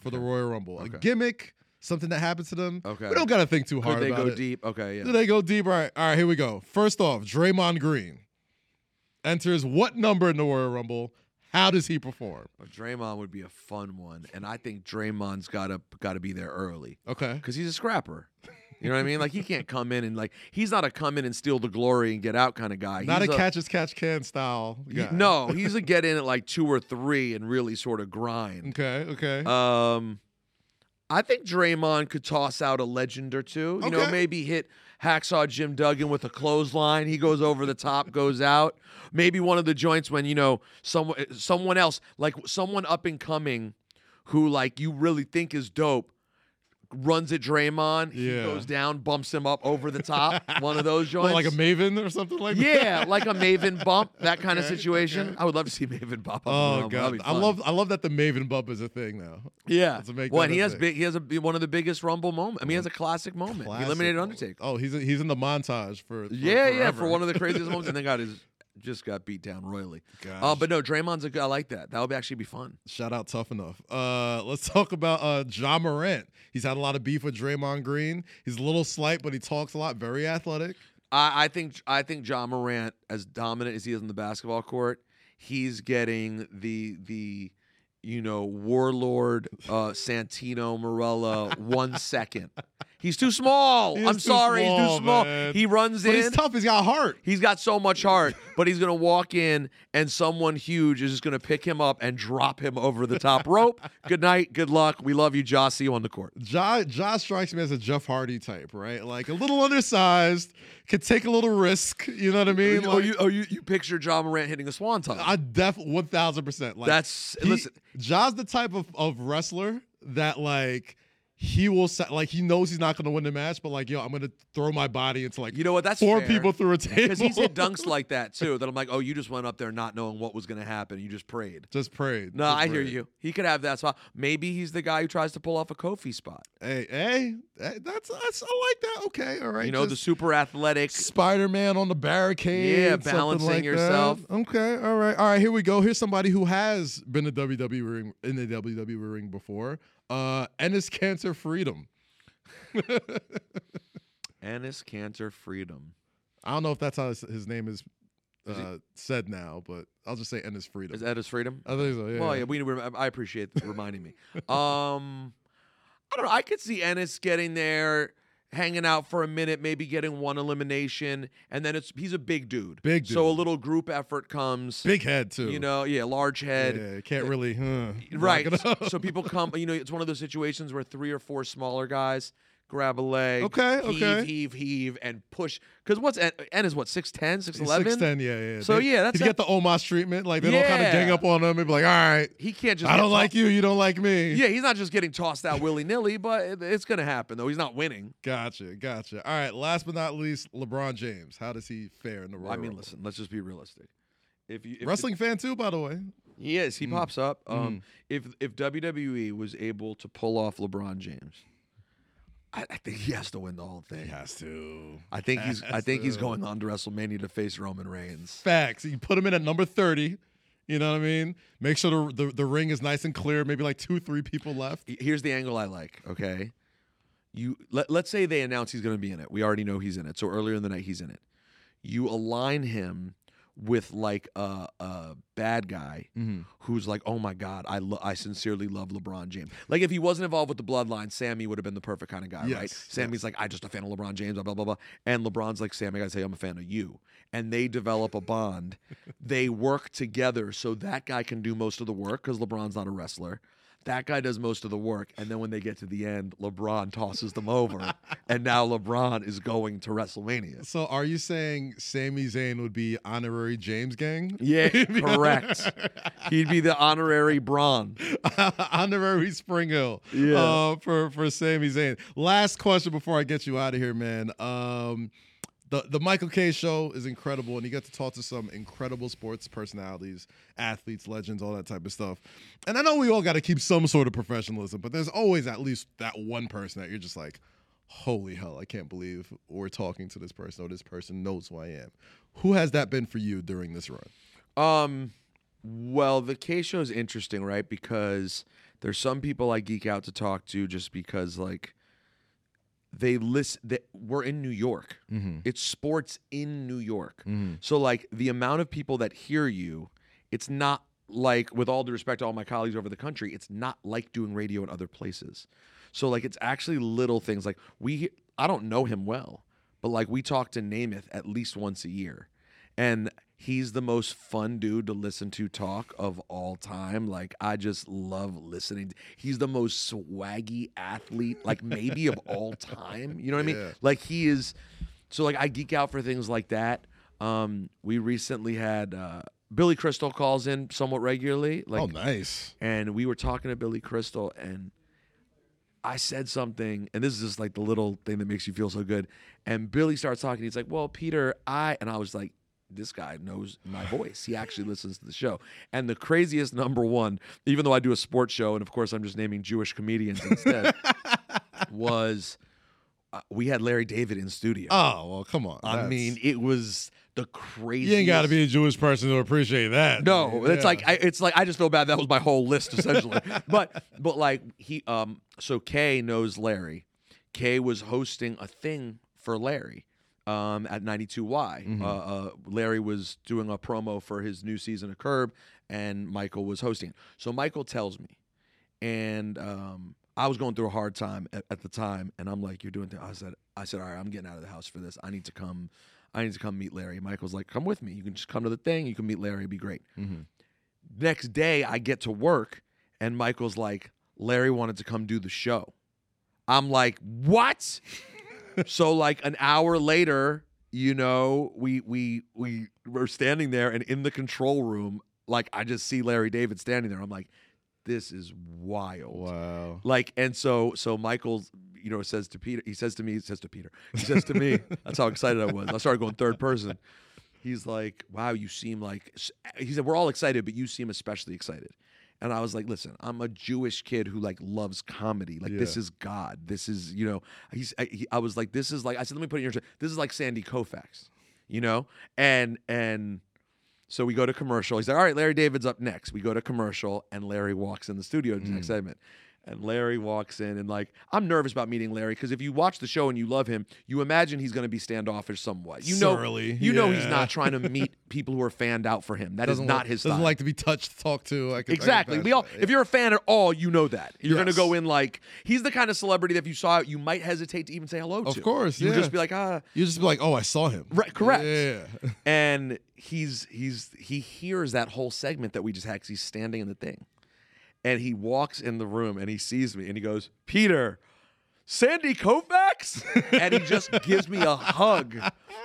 for the Royal Rumble. A gimmick, something that happens to them. Okay. We don't gotta think too Could hard they about go it. deep? Okay, yeah. Do they go deep? All right, all right, here we go. First off, Draymond Green enters what number in the Royal Rumble? How does he perform? Draymond would be a fun one, and I think Draymond's gotta gotta be there early Okay. because he's a scrapper. You know what I mean? Like he can't come in and like he's not a come in and steal the glory and get out kind of guy. Not He's a catch as catch can style. he- no, he's a get in at like two or three and really sort of grind. Okay. Okay. Um, I think Draymond could toss out a legend or two. You know, maybe hit Hacksaw Jim Duggan with a clothesline. He goes over the top, goes out. Maybe one of the joints when you know someone someone else like someone up and coming who like you really think is dope runs at Draymond. He Yeah. goes down, bumps him up over the top. one of those joints. like a Maven or something like that. yeah, like a Maven bump, that kind of situation. okay. I would love to see Maven bump up. in the Oh. God, I love I love that the Maven bump is a thing now. Yeah. Well, and he has big. He has a one of the biggest Rumble moments. I mean, he has a classic moment. Classic. He eliminated Undertaker. Oh, he's he's in the montage for, for yeah, yeah, for one of the craziest moments, and then got his just got beat down royally. Uh, but no, Draymond's a good. I like that. That would actually be fun. Shout out tough enough. Uh, let's talk about uh Ja Morant. He's had a lot of beef with Draymond Green. He's a little slight, but he talks a lot. Very athletic. I, I think I think Ja Morant, as dominant as he is on the basketball court, he's getting the the you know warlord uh, Santino Marella one second. He's too small. He I'm too sorry, he's too small. man. He runs But in. he's tough. He's got heart. He's got so much heart, but he's gonna walk in and someone huge is just gonna pick him up and drop him over the top rope. Good night, good luck. We love you, Josh. See you on the court. Ja, ja strikes me as a Jeff Hardy type, right? Like a little undersized, could take a little risk. You know what I mean? oh, Like, you, oh, you, you picture Ja Morant hitting a swanton. I definitely one thousand percent. Like That's he, listen. Ja's the type of, of wrestler that like he will like he knows he's not going to win the match, but like yo, I'm going to throw my body into like You know what? That's four fair. people through a table because he's hit dunks like that too. That I'm like, oh, you just went up there not knowing what was going to happen. You just prayed. Just prayed. No, Just I hear you. He could have that spot. Maybe he's the guy who tries to pull off a Kofi spot. Hey, hey, that's that's I like that. Okay, all right. you know, the super athletic. Spider Man on the barricade. Yeah, balancing like that. yourself. Okay, all right, all right. Here we go. Here's somebody who has been a WWE ring in the WWE ring before. Uh, Enes Kanter Freedom. Enes Kanter Freedom. I don't know if that's how his, his name is Is uh, said now, but I'll just say Enes Freedom. Is his freedom? I think so. Yeah. Well, yeah, we, I appreciate reminding me. Um, I don't know. I could see Enes getting there, hanging out for a minute, maybe getting one elimination, and then it's he's a big dude. Big dude. So a little group effort comes. Big head too. You know, yeah, large head. yeah, can't eh, really. Huh, Right. rock so people come, you know, it's one of those situations where three or four smaller guys grab a leg, Okay, heave, okay. heave, heave, and push. Because what's N, N is what, 6'10, 6'11? Six ten, yeah, yeah. So, They- yeah, that's he'd a- get the Omos treatment. Like they don't kind of gang up on him and be like, "All right, He can't just I don't like you, you don't like me." Yeah, he's not just getting tossed out willy nilly, but it- it's going to happen, though. He's not winning. Gotcha, gotcha. All right, last but not least, LeBron James. How does he fare in the Royal I mean, Rumble? listen, let's just be realistic. If you if Wrestling fan too, by the way. he is, he Mm. pops up. Um, if if WWE was able to pull off LeBron James, I, I think he has to win the whole thing. He has to. I think he's I think he's going on to WrestleMania to face Roman Reigns. Facts. You put him in at number thirty. You know what I mean? Make sure the, the the ring is nice and clear. Maybe like two, three people left. Here's the angle I like. Okay, you let let's say they announce he's going to be in it. We already know he's in it. So earlier in the night he's in it. You align him with like a, a bad guy Mm-hmm. who's like, oh my god, I lo- I sincerely love LeBron James. Like if he wasn't involved with the bloodline, Sami would have been the perfect kind of guy, right? Yes, Sami's like, I just a fan of LeBron James, blah blah blah blah, and LeBron's like, Sami, I gotta say, I'm a fan of you, and they develop a bond. they work together so that guy can do most of the work because LeBron's not a wrestler. That guy does most of the work, and then when they get to the end, LeBron tosses them over, and now LeBron is going to WrestleMania. So are you saying Sami Zayn would be honorary James gang? Yeah, correct. He'd be the honorary Braun. honorary Spring Hill. Yeah. Uh, for for Sami Zayn. Last question before I get you out of here, man. Um, the the Michael Kay show is incredible, and you get to talk to some incredible sports personalities, athletes, legends, all that type of stuff. And I know we all got to keep some sort of professionalism, but there's always at least that one person that you're just like, holy hell, I can't believe we're talking to this person or this person knows who I am. Who has that been for you during this run? Um, well, the K show is interesting, right? Because there's some people I geek out to talk to just because like they listen. that we're in New York. Mm-hmm. It's sports in New York. Mm-hmm. So like the amount of people that hear you, it's not like with all due respect to all my colleagues over the country, it's not like doing radio in other places. So like it's actually little things like we I don't know him well, but like we talk to Namath at least once a year. And he's the most fun dude to listen to talk of all time. Like I just love listening. He's the most swaggy athlete like maybe of all time. You know what I mean? Yeah. Like he is so like I geek out for things like that. Um we recently had uh Billy Crystal calls in somewhat regularly. Like oh, nice. and we were talking to Billy Crystal, and I said something, and this is just like the little thing that makes you feel so good. And Billy starts talking. He's like, "Well, Peter, I," and I was like, "This guy knows my voice. He actually listens to the show." And the craziest number one, even though I do a sports show, and of course I'm just naming Jewish comedians instead, was uh, we had Larry David in studio. Oh well, come on. I That's- mean, it was the craziest. you ain't got to be a Jewish person to appreciate that. No, Yeah. it's like I, it's like I just feel bad. That was my whole list essentially. but but like he um so Kay knows Larry. Kay was hosting a thing for Larry um at 92Y. Mhm. Uh, uh, Larry was doing a promo for his new season of Curb, and Michael was hosting. So Michael tells me, and um. I was going through a hard time at, at the time, and I'm like, "You're doing." Th-. I said, "I said, all right, I'm getting out of the house for this. I need to come. I need to come meet Larry." Michael's like, "Come with me. You can just come to the thing. You can meet Larry. It'd be great." Mhm. next day I get to work and Michael's like, Larry wanted to come do the show. I'm like, what? So like an hour later, you know, we we we were standing there and in the control room, like I just see Larry David standing there. I'm like, this is wild. Wow. Like, and so so Michael, you know, says to Peter, he says to me, he says to Peter, he says to me, that's how excited I was. I started going third person. He's like, wow, you seem like he said, we're all excited, but you seem especially excited. And I was like, listen, I'm a Jewish kid who like loves comedy. Like this is God. This is, you know, he's I, he, I was like, this is like I said, let me put it in your this is like Sandy Koufax, you know? And and so we go to commercial. He's like, all right, Larry David's up next. We go to commercial, and Larry walks in the studio the next mm. segment. And Larry walks in, and like, I'm nervous about meeting Larry because if you watch the show and you love him, you imagine he's going to be standoffish somewhat. You know, Surly, you know he's not trying to meet people who are fanned out for him. That is Doesn't not like, his Doesn't style. like to be touched, talked to. I could, I could Exactly. We all, that, if you're a fan at all, you know that you're going to go in like he's the kind of celebrity that if you saw it, you might hesitate to even say hello to. Of course, you yeah. just be like, ah. You just be like, oh, I saw him. Right, correct. Yeah. and he's he's he hears that whole segment that we just had 'cause he's standing in the thing and he walks in the room and he sees me and he goes peter sandy koufax? And he just gives me a hug.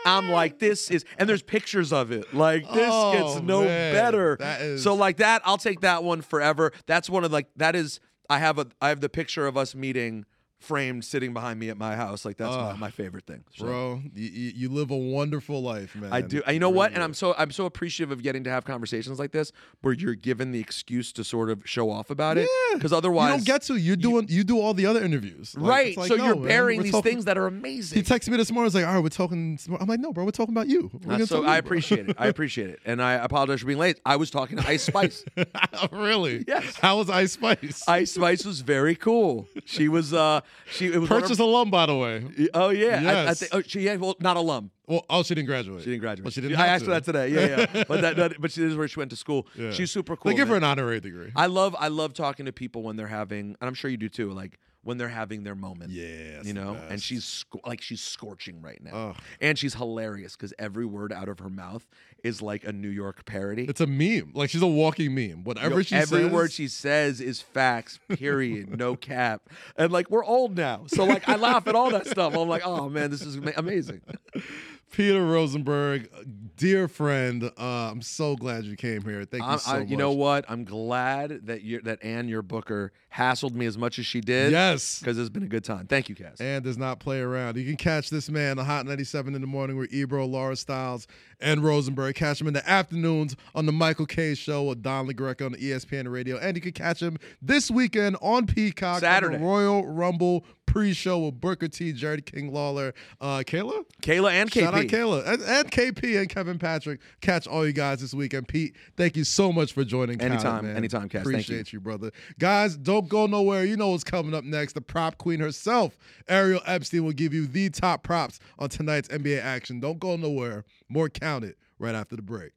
I'm like this is and there's pictures of it. Like this Oh, gets no man. better. That is- so like that i'll take that one forever. That's one of like that is i have a i have the picture of us meeting framed sitting behind me at my house like that's my, my favorite thing So- Bro, you, you you live a wonderful life, man. I do. You know what? And I'm so I'm so appreciative of getting to have conversations like this where you're given the excuse to sort of show off about it. Yeah. Because otherwise. You don't get to. You're doing. You do all the other interviews. Like, right. like, so no, you're bearing these talking- things that are amazing. He texted me this morning. He's like, "All right, we're talking." I'm like, "No, bro, we're talking about you." Uh, so I you, bro." appreciate it. I appreciate it, and I apologize for being late. I was talking to Ice Spice. really? Yes. How was Ice Spice? Ice Spice was very cool. She was. uh She it was of- Purchase alum, by the way. Oh yeah, I, I Yes. think. Oh, she yeah, well, not alum. Well, oh, she didn't graduate. She didn't graduate. Well, she didn't. I asked to. her that today. Yeah, yeah. but that, that, but she this is where she went to school. Yeah. She's super cool. They give man. her an honorary degree. I love I love talking to people when they're having, and I'm sure you do too. Like when they're having their moment. yeah, you know, and she's sco- like she's scorching right now, Ugh. and she's hilarious because every word out of her mouth is like a New York parody. It's a meme. Like she's a walking meme. Whatever Yo, she every says, word she says is facts. Period. no cap. And like we're old now, so like I laugh at all that stuff. I'm like, oh man, this is amazing. Peter Rosenberg, dear friend, uh, I'm so glad you came here. Thank you I'm- so I- much. you know what? I'm glad that you that Ann, your booker, hassled me as much as she did. Yes. because it's been a good time. Thank you, Kaz. and does not play around. You can catch this man on Hot 97 in the morning with Ebro, Laura Stylez, and Rosenberg. Catch him in the afternoons on the Michael Kay Show with Don LaGreca on the ESPN radio. And you can catch him this weekend on Peacock Saturday. the Royal Rumble pre-show with Booker T, Jerry King Lawler, uh, Kayla. Kayla and KP. Shout out Kayla and, and KP and Kevin Patrick. Catch all you guys this weekend. Pete, thank you so much for joining. Anytime, man. anytime, Kaz. Thank you. Appreciate you, brother. Guys, don't go nowhere. You know what's coming up next. The prop queen herself, Ariel Epstein, will give you the top props on tonight's NBA action. Don't go nowhere. More count it right after the break.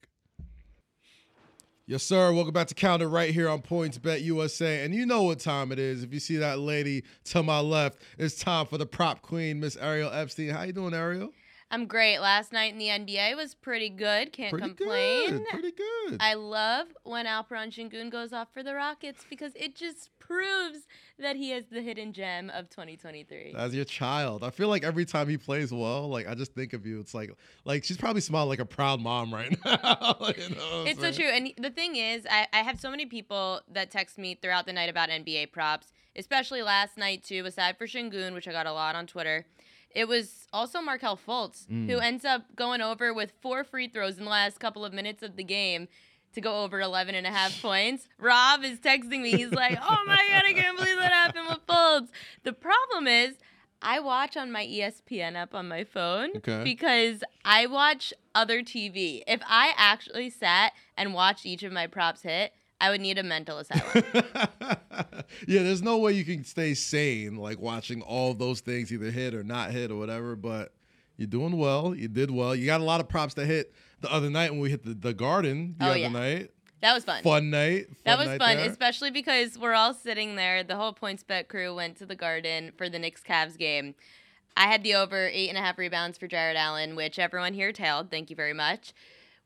Yes, sir. Welcome back to Count It right here on Points Bet USA. And you know what time it is. If you see that lady to my left, it's time for the prop queen, Miss Ariel Epstein. How you doing, Ariel? I'm great. Last night in the NBA was pretty good. Can't Pretty complain. good. Pretty good. I love when Alperen Şengün goes off for the Rockets because it just proves that he is the hidden gem of 2023. As your child, I feel like every time he plays well, like I just think of you. It's like, like she's probably smiling like a proud mom right now. you know It's so true. And the thing is, I, I have so many people that text me throughout the night about NBA props, especially last night, too, aside for Shingun, which I got a lot on Twitter. It was also Markelle Fultz, Mm. who ends up going over with four free throws in the last couple of minutes of the game to go over 11 and a half points. Rob is texting me. He's like, oh my God, I can't believe that happened with Fultz. The problem is, I watch on my ESPN app on my phone Okay. because I watch other TV. If I actually sat and watched each of my props hit, I would need a mental asylum. yeah, there's no way you can stay sane like watching all those things either hit or not hit or whatever. But you're doing well. You did well. You got a lot of props to hit the other night when we hit the, the garden the Oh, other yeah. night. that was fun. Fun night. That was night fun, there. especially because we're all sitting there. The whole points bet crew went to the garden for the Knicks Cavs game. I had the over eight and a half rebounds for Jarrett Allen, which everyone here tailed. Thank you very much.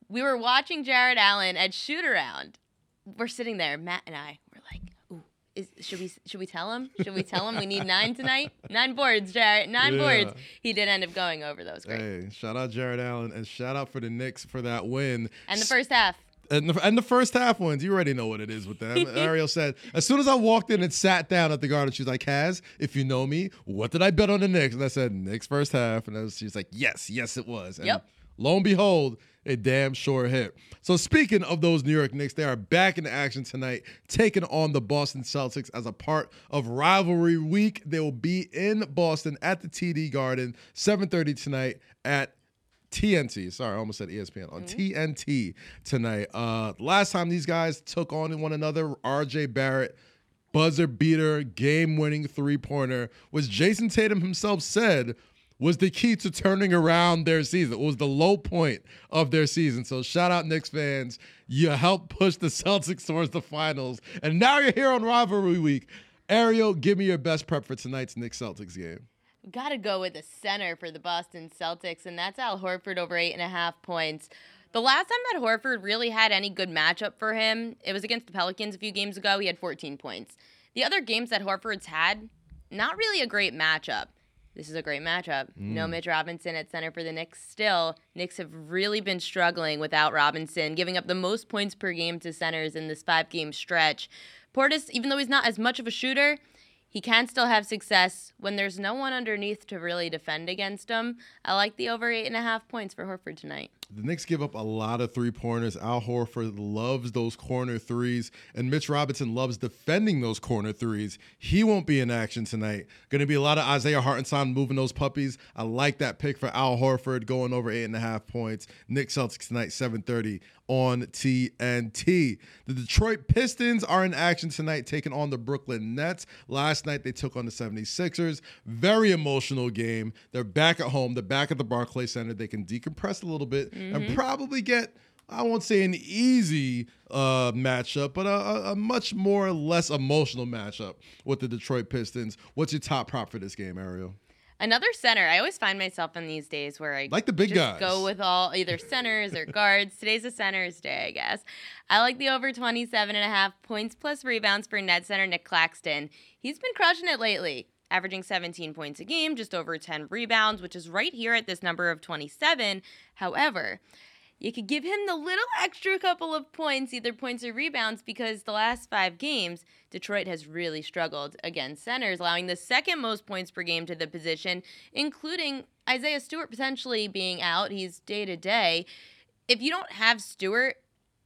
We were watching Jarrett Allen at shoot around. We're sitting there, Matt and I. We're like, "Ooh, is, should we should we tell him? Should we tell him we need nine tonight? Nine boards, Jarrett. Nine Yeah. boards. He did end up going over those. Great. Hey, shout out Jarrett Allen and shout out for the Knicks for that win. And the first half. And the, and the first half wins, you already know what it is with them. Ariel said, as soon as I walked in and sat down at the garden, she was like, Kaz, if you know me, what did I bet on the Knicks? And I said, Knicks first half. And was, she was like, yes, yes, it was. And Yep. Lo and behold, a damn sure hit. So speaking of those New York Knicks, they are back in action tonight, taking on the Boston Celtics as a part of rivalry week. They will be in Boston at the TD Garden, 7:30 tonight at TNT. Sorry, I almost said ESPN on TNT tonight. Uh, last time these guys took on one another, RJ Barrett, buzzer beater, game winning three pointer, was Jayson Tatum himself said was the key to turning around their season. It was the low point of their season. So shout out Knicks fans. You helped push the Celtics towards the finals. And now you're here on rivalry week. Ariel, give me your best prep for tonight's Knicks Celtics game. Got to go with the center for the Boston Celtics, and that's Al Horford over eight and a half points. The last time that Horford really had any good matchup for him, it was against the Pelicans a few games ago. He had 14 points. The other games that Horford's had, not really a great matchup. This is a great matchup. No hmm. Mitch Robinson at center for the Knicks. Still, Knicks have really been struggling without Robinson, giving up the most points per game to centers in this five game stretch. Portis, even though he's not as much of a shooter, he can still have success when there's no one underneath to really defend against him. I like the over eight and a half points for Horford tonight. The Knicks give up a lot of three pointers. Al Horford loves those corner threes, and Mitch Robinson loves defending those corner threes. He won't be in action tonight. Going to be a lot of Isaiah Hartenstein moving those puppies. I like that pick for Al Horford going over eight and a half points. Knicks Celtics tonight, 7:30 on TNT. The Detroit Pistons are in action tonight, taking on the Brooklyn Nets. Last night they took on the 76ers. Very emotional game. They're back at home. They're back at the Barclays Center. They can decompress a little bit and probably get. I won't say an easy uh, matchup, but a, a, much more or less emotional matchup with the Detroit Pistons. What's your top prop for this game, Ariel? Another center. I always find myself in these days where I Like the big just guys. go with all either centers or guards. Today's a centers day, I guess. I like the over 27 and a half points plus rebounds for net center Nic Claxton. He's been crushing it lately. Averaging 17 points a game, just over 10 rebounds, which is right here at this number of 27. However, you could give him the little extra couple of points, either points or rebounds, because the last five games, Detroit has really struggled against centers, allowing the second most points per game to the position, including Isaiah Stewart potentially being out. He's day to day. If you don't have Stewart,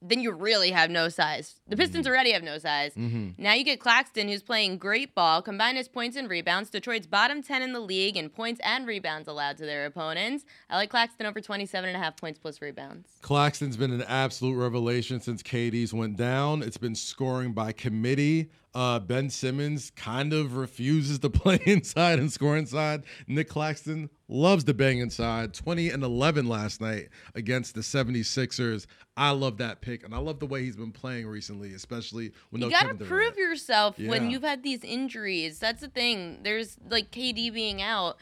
then you really have no size. The mm-hmm. Pistons already have no size. Mm-hmm. Now you get Claxton, who's playing great ball, combine his points and rebounds. Detroit's bottom 10 in the league in points and rebounds allowed to their opponents. I like Claxton over 27 and a half points plus rebounds. Claxton's been an absolute revelation since KD's went down. It's been scoring by committee. Uh, ben Simmons kind of refuses to play inside and score inside. Nic Claxton loves to bang inside. 20 and 11 last night against the 76ers. I love that pick, and I love the way he's been playing recently, especially when You no gotta Kevin prove yourself Yeah. when you've had these injuries. That's the thing. There's like KD being out.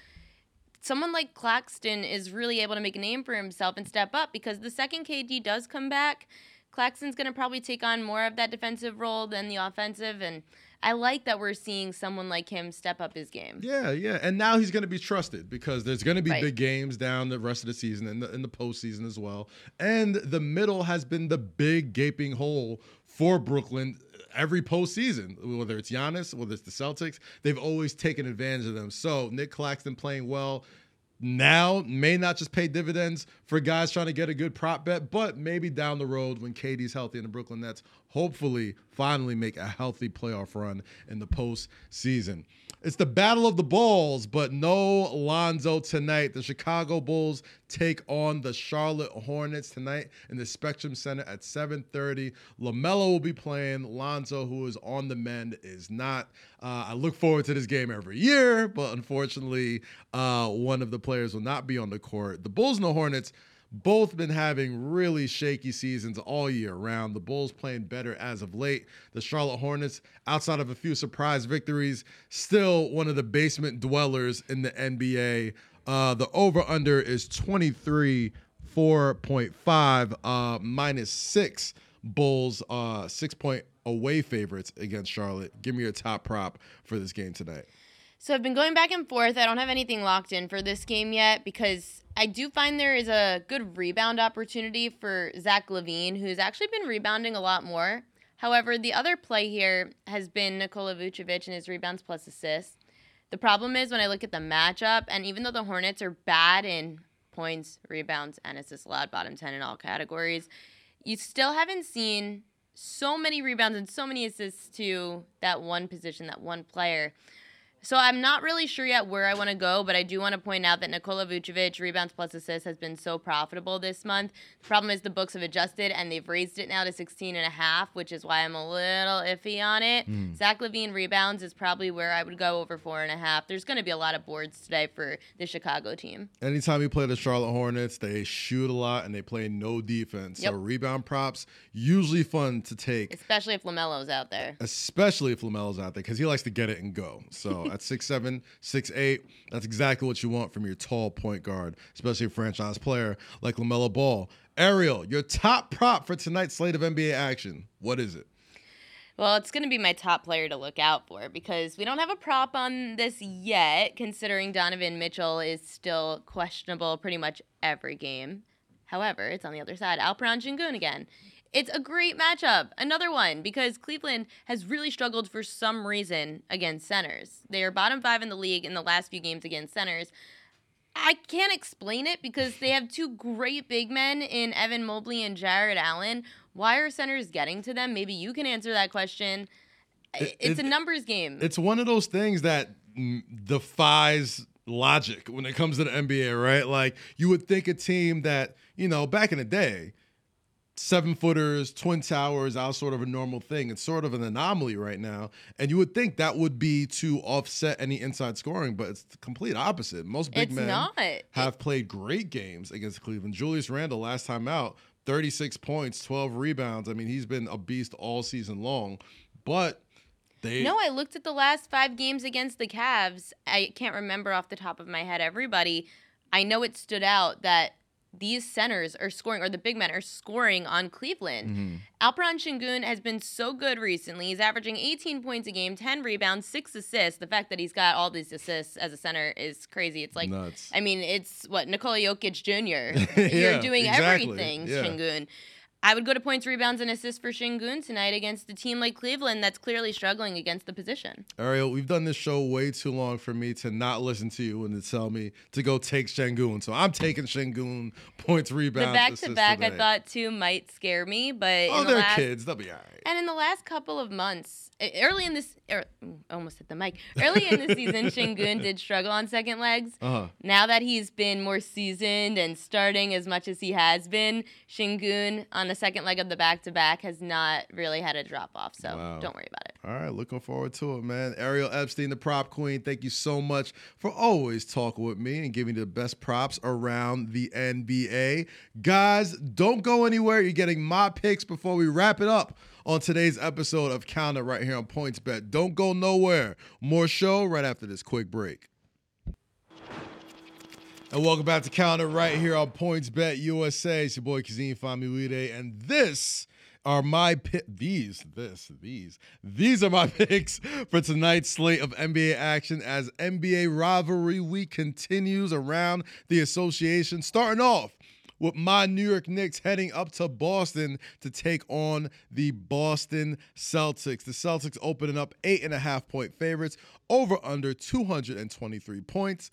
Someone like Claxton is really able to make a name for himself and step up because the second KD does come back, Claxton's going to probably take on more of that defensive role than the offensive. And I like that we're seeing someone like him step up his game. Yeah, yeah, and now he's going to be trusted because there's going to be Right. big games down the rest of the season and the, in the postseason as well. And the middle has been the big gaping hole for Brooklyn every postseason. Whether it's Giannis, whether it's the Celtics, they've always taken advantage of them. So Nic Claxton playing well now may not just pay dividends for guys trying to get a good prop bet, but maybe down the road when KD's healthy and the Brooklyn Nets hopefully finally make a healthy playoff run in the postseason. It's the battle of the balls, but no Lonzo tonight. The Chicago Bulls take on the Charlotte Hornets tonight in the Spectrum Center at 7:30. LaMelo will be playing. Lonzo, who is on the mend, is not. Uh, I look forward to this game every year, but unfortunately, uh, one of the players will not be on the court. The Bulls and the Hornets both been having really shaky seasons all year round. The Bulls playing better as of late. The Charlotte Hornets, outside of a few surprise victories, still one of the basement dwellers in the NBA. Uh, the over under is 23 4.5 uh, minus six Bulls, uh, six point away favorites against Charlotte. Give me your top prop for this game tonight. So I've been going back and forth. I don't have anything locked in for this game yet because I do find there is a good rebound opportunity for Zach LaVine, who's actually been rebounding a lot more. However, the other play here has been Nikola Vucevic and his rebounds plus assists. The problem is when I look at the matchup, and even though the Hornets are bad in points, rebounds, and assists allowed, bottom 10 in all categories, you still haven't seen so many rebounds and so many assists to that one position, that one player. So I'm not really sure yet where I want to go, but I do want to point out that Nikola Vucevic rebounds plus assists has been so profitable this month. The problem is the books have adjusted and they've raised it now to 16 and a half, which is why I'm a little iffy on it. Hmm. Zach LaVine rebounds is probably where I would go over four and a half. There's going to be a lot of boards today for the Chicago team. Anytime you play the Charlotte Hornets, they shoot a lot and they play no defense. So rebound props usually fun to take. Especially if LaMelo's out there. especially if Lamelo's out there because he likes to get it and go. So at six seven, six eight, that's exactly what you want from your tall point guard, especially a franchise player like Lamelo Ball. Ariel, your top prop for tonight's slate of NBA action. What is it? Well, it's going to be my top player to look out for because we don't have a prop on this yet, considering Donovan Mitchell is still questionable pretty much every game. However, it's on the other side. Alperen Şengün again. It's a great matchup. Another one because Cleveland has really struggled for some reason against centers. They are bottom five in the league in the last few games against centers. I can't explain it because they have two great big men in Evan Mobley and Jarrett Allen. Why are centers getting to them? Maybe you can answer that question. It- it's a numbers game. It's one of those things that defies logic when it comes to the NBA, right? Like you would think a team that, you know, back in the day, seven footers, twin towers, that was sort of a normal thing. It's sort of an anomaly right now. And you would think that would be to offset any inside scoring, but it's the complete opposite. Most big it's men not. have played great games against Cleveland. Julius Randle, last time out, 36 points, 12 rebounds. I mean, he's been a beast all season long. But they No, I looked at the last five games against the Cavs. I can't remember off the top of my head everybody. I know it stood out that these centers are scoring, or the big men are scoring on Cleveland. Mm-hmm. Alperen Şengün has been so good recently. He's averaging 18 points a game, 10 rebounds, six assists. The fact that he's got all these assists as a center is crazy. It's like, Nuts. I mean, it's what Nikola Jokic Jr. Yeah, You're doing exactly. everything, Yeah. Şengün. I would go to points, rebounds, and assists for Şengün tonight against a team like Cleveland that's clearly struggling against the position. Ariel, we've done this show way too long for me to not listen to you and to tell me to go take Şengün. So I'm taking Şengün points, rebounds. The back to back, I thought too might scare me, but Oh, in the they're last, kids. They'll be all right. And in the last couple of months, early in this, er, almost hit the mic. Early in the season, Şengün did struggle on second legs. Uh-huh. Now that he's been more seasoned and starting as much as he has been, Şengün on the second leg of the back to back has not really had a drop off. So Wow. don't worry about it. All right, looking forward to it, man. Ariel Epstein, the prop queen, thank you so much for always talking with me and giving the best props around the NBA. Guys, don't go anywhere. You're getting my picks before we wrap it up on today's episode of Count It right here on Points Bet. Don't go nowhere. More show right after this quick break. And welcome back to Count It right here on Points Bet USA. It's your boy Kazeem Famuyide, and this are my pick. These, this, these, these are my picks for tonight's slate of NBA action as NBA rivalry week continues around the association. Starting off with my New York Knicks heading up to Boston to take on the Boston Celtics. The Celtics opening up eight and a half point favorites over under 223 points.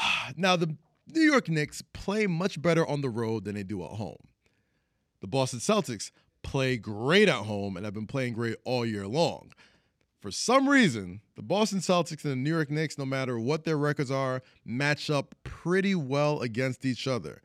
Now, the New York Knicks play much better on the road than they do at home. The Boston Celtics play great at home and have been playing great all year long. For some reason, the Boston Celtics and the New York Knicks, no matter what their records are, match up pretty well against each other.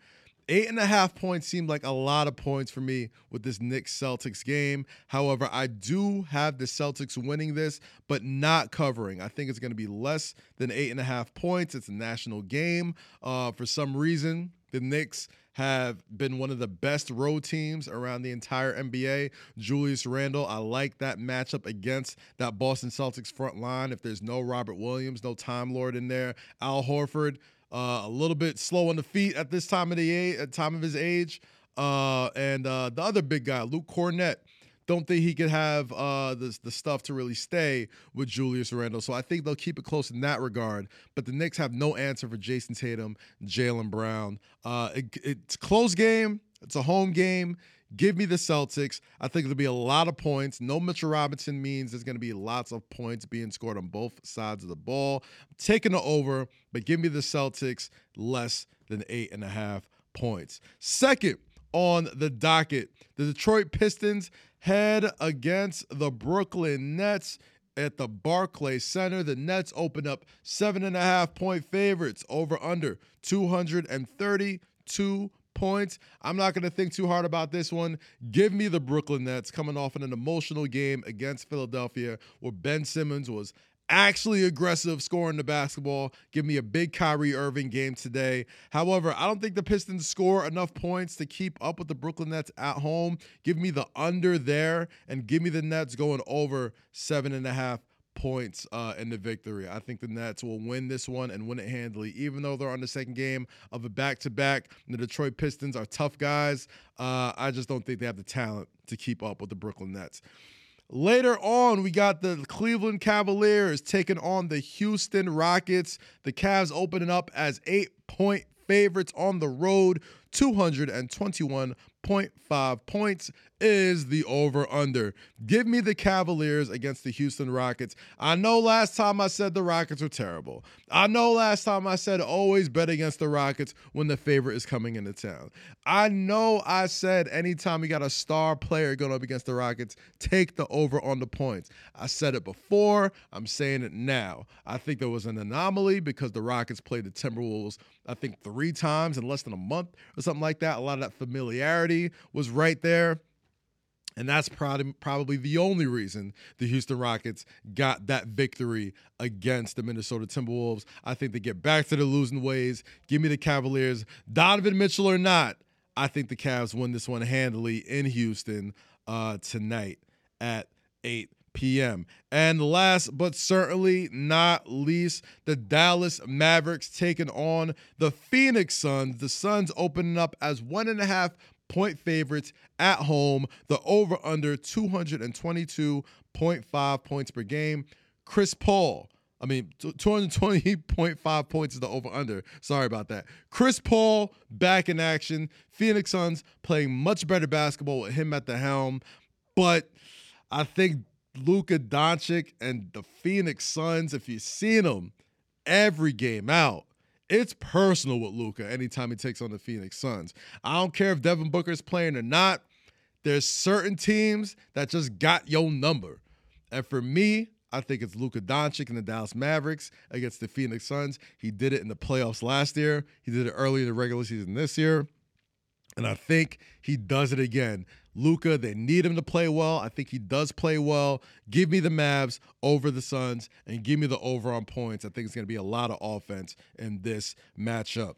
Eight and a half points seemed like a lot of points for me with this Knicks Celtics game. However, I do have the Celtics winning this, but not covering. I think it's going to be less than eight and a half points. It's a national game. Uh, for some reason, the Knicks have been one of the best road teams around the entire NBA. Julius Randle, I like that matchup against that Boston Celtics front line. If there's no Robert Williams, no Time Lord in there, Al Horford, uh, a little bit slow on the feet at this time of the age, at time of his age. Uh, and uh, the other big guy, Luke Kornet, don't think he could have uh, the, the stuff to really stay with Julius Randle. So I think they'll keep it close in that regard. But the Knicks have no answer for Jayson Tatum, Jaylen Brown. Uh, it, it's close game. It's a home game. Give me the Celtics. I think there'll be a lot of points. No Mitchell Robinson means there's going to be lots of points being scored on both sides of the ball. I'm taking the over, but give me the Celtics less than eight and a half points. Second on the docket, the Detroit Pistons head against the Brooklyn Nets at the Barclays Center. The Nets open up seven and a half point favorites over under 232 points. I'm not going to think too hard about this one. Give me the Brooklyn Nets coming off in an emotional game against Philadelphia where Ben Simmons was actually aggressive scoring the basketball. Give me a big Kyrie Irving game today. However, I don't think the Pistons score enough points to keep up with the Brooklyn Nets at home. Give me the under there and give me the Nets going over seven and a half points uh, in the victory. I think the Nets will win this one and win it handily, even though they're on the second game of a back to back. The Detroit Pistons are tough guys. Uh, I just don't think they have the talent to keep up with the Brooklyn Nets. Later on, we got the Cleveland Cavaliers taking on the Houston Rockets. The Cavs opening up as eight point favorites on the road. 221.5 points is the over under. Give me the Cavaliers against the Houston Rockets. I know last time I said the Rockets were terrible. I know last time I said always bet against the Rockets when the favorite is coming into town. I know I said anytime you got a star player going up against the Rockets, take the over on the points. I said it before, I'm saying it now. I think there was an anomaly because the Rockets played the Timberwolves, I think, three times in less than a month or something like that. A lot of that familiarity was right there. And that's probably the only reason the Houston Rockets got that victory against the Minnesota Timberwolves. I think they get back to the losing ways. Give me the Cavaliers, Donovan Mitchell or not. I think the Cavs win this one handily in Houston uh, tonight at eight p.m. And last but certainly not least, the Dallas Mavericks taking on the Phoenix Suns. The Suns opening up as one and a half point favorites at home. The over under 222.5 points per game. Chris Paul. I mean, 220.5 points is the over under. Sorry about that. Chris Paul back in action. Phoenix Suns playing much better basketball with him at the helm. But I think Luka Doncic and the Phoenix Suns, if you've seen them every game out, it's personal with Luka anytime he takes on the Phoenix Suns. I don't care if Devin Booker's playing or not. There's certain teams that just got your number. And for me, I think it's Luka Doncic and the Dallas Mavericks against the Phoenix Suns. He did it in the playoffs last year. He did it early in the regular season this year. And I think he does it again. Luka, they need him to play well. I think he does play well. Give me the Mavs over the Suns and give me the over on points. I think it's going to be a lot of offense in this matchup.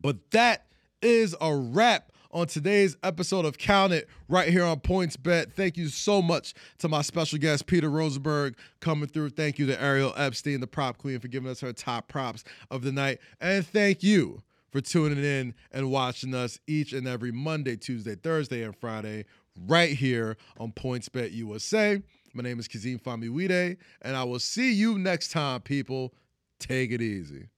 But that is a wrap on today's episode of Count It right here on PointsBet. Thank you so much to my special guest, Peter Rosenberg, coming through. Thank you to Ariel Epstein, the prop queen, for giving us her top props of the night. And thank you for tuning in and watching us each and every Monday, Tuesday, Thursday, and Friday right here on PointsBet USA. My name is Kazeem Famuyide, and I will see you next time, people. Take it easy.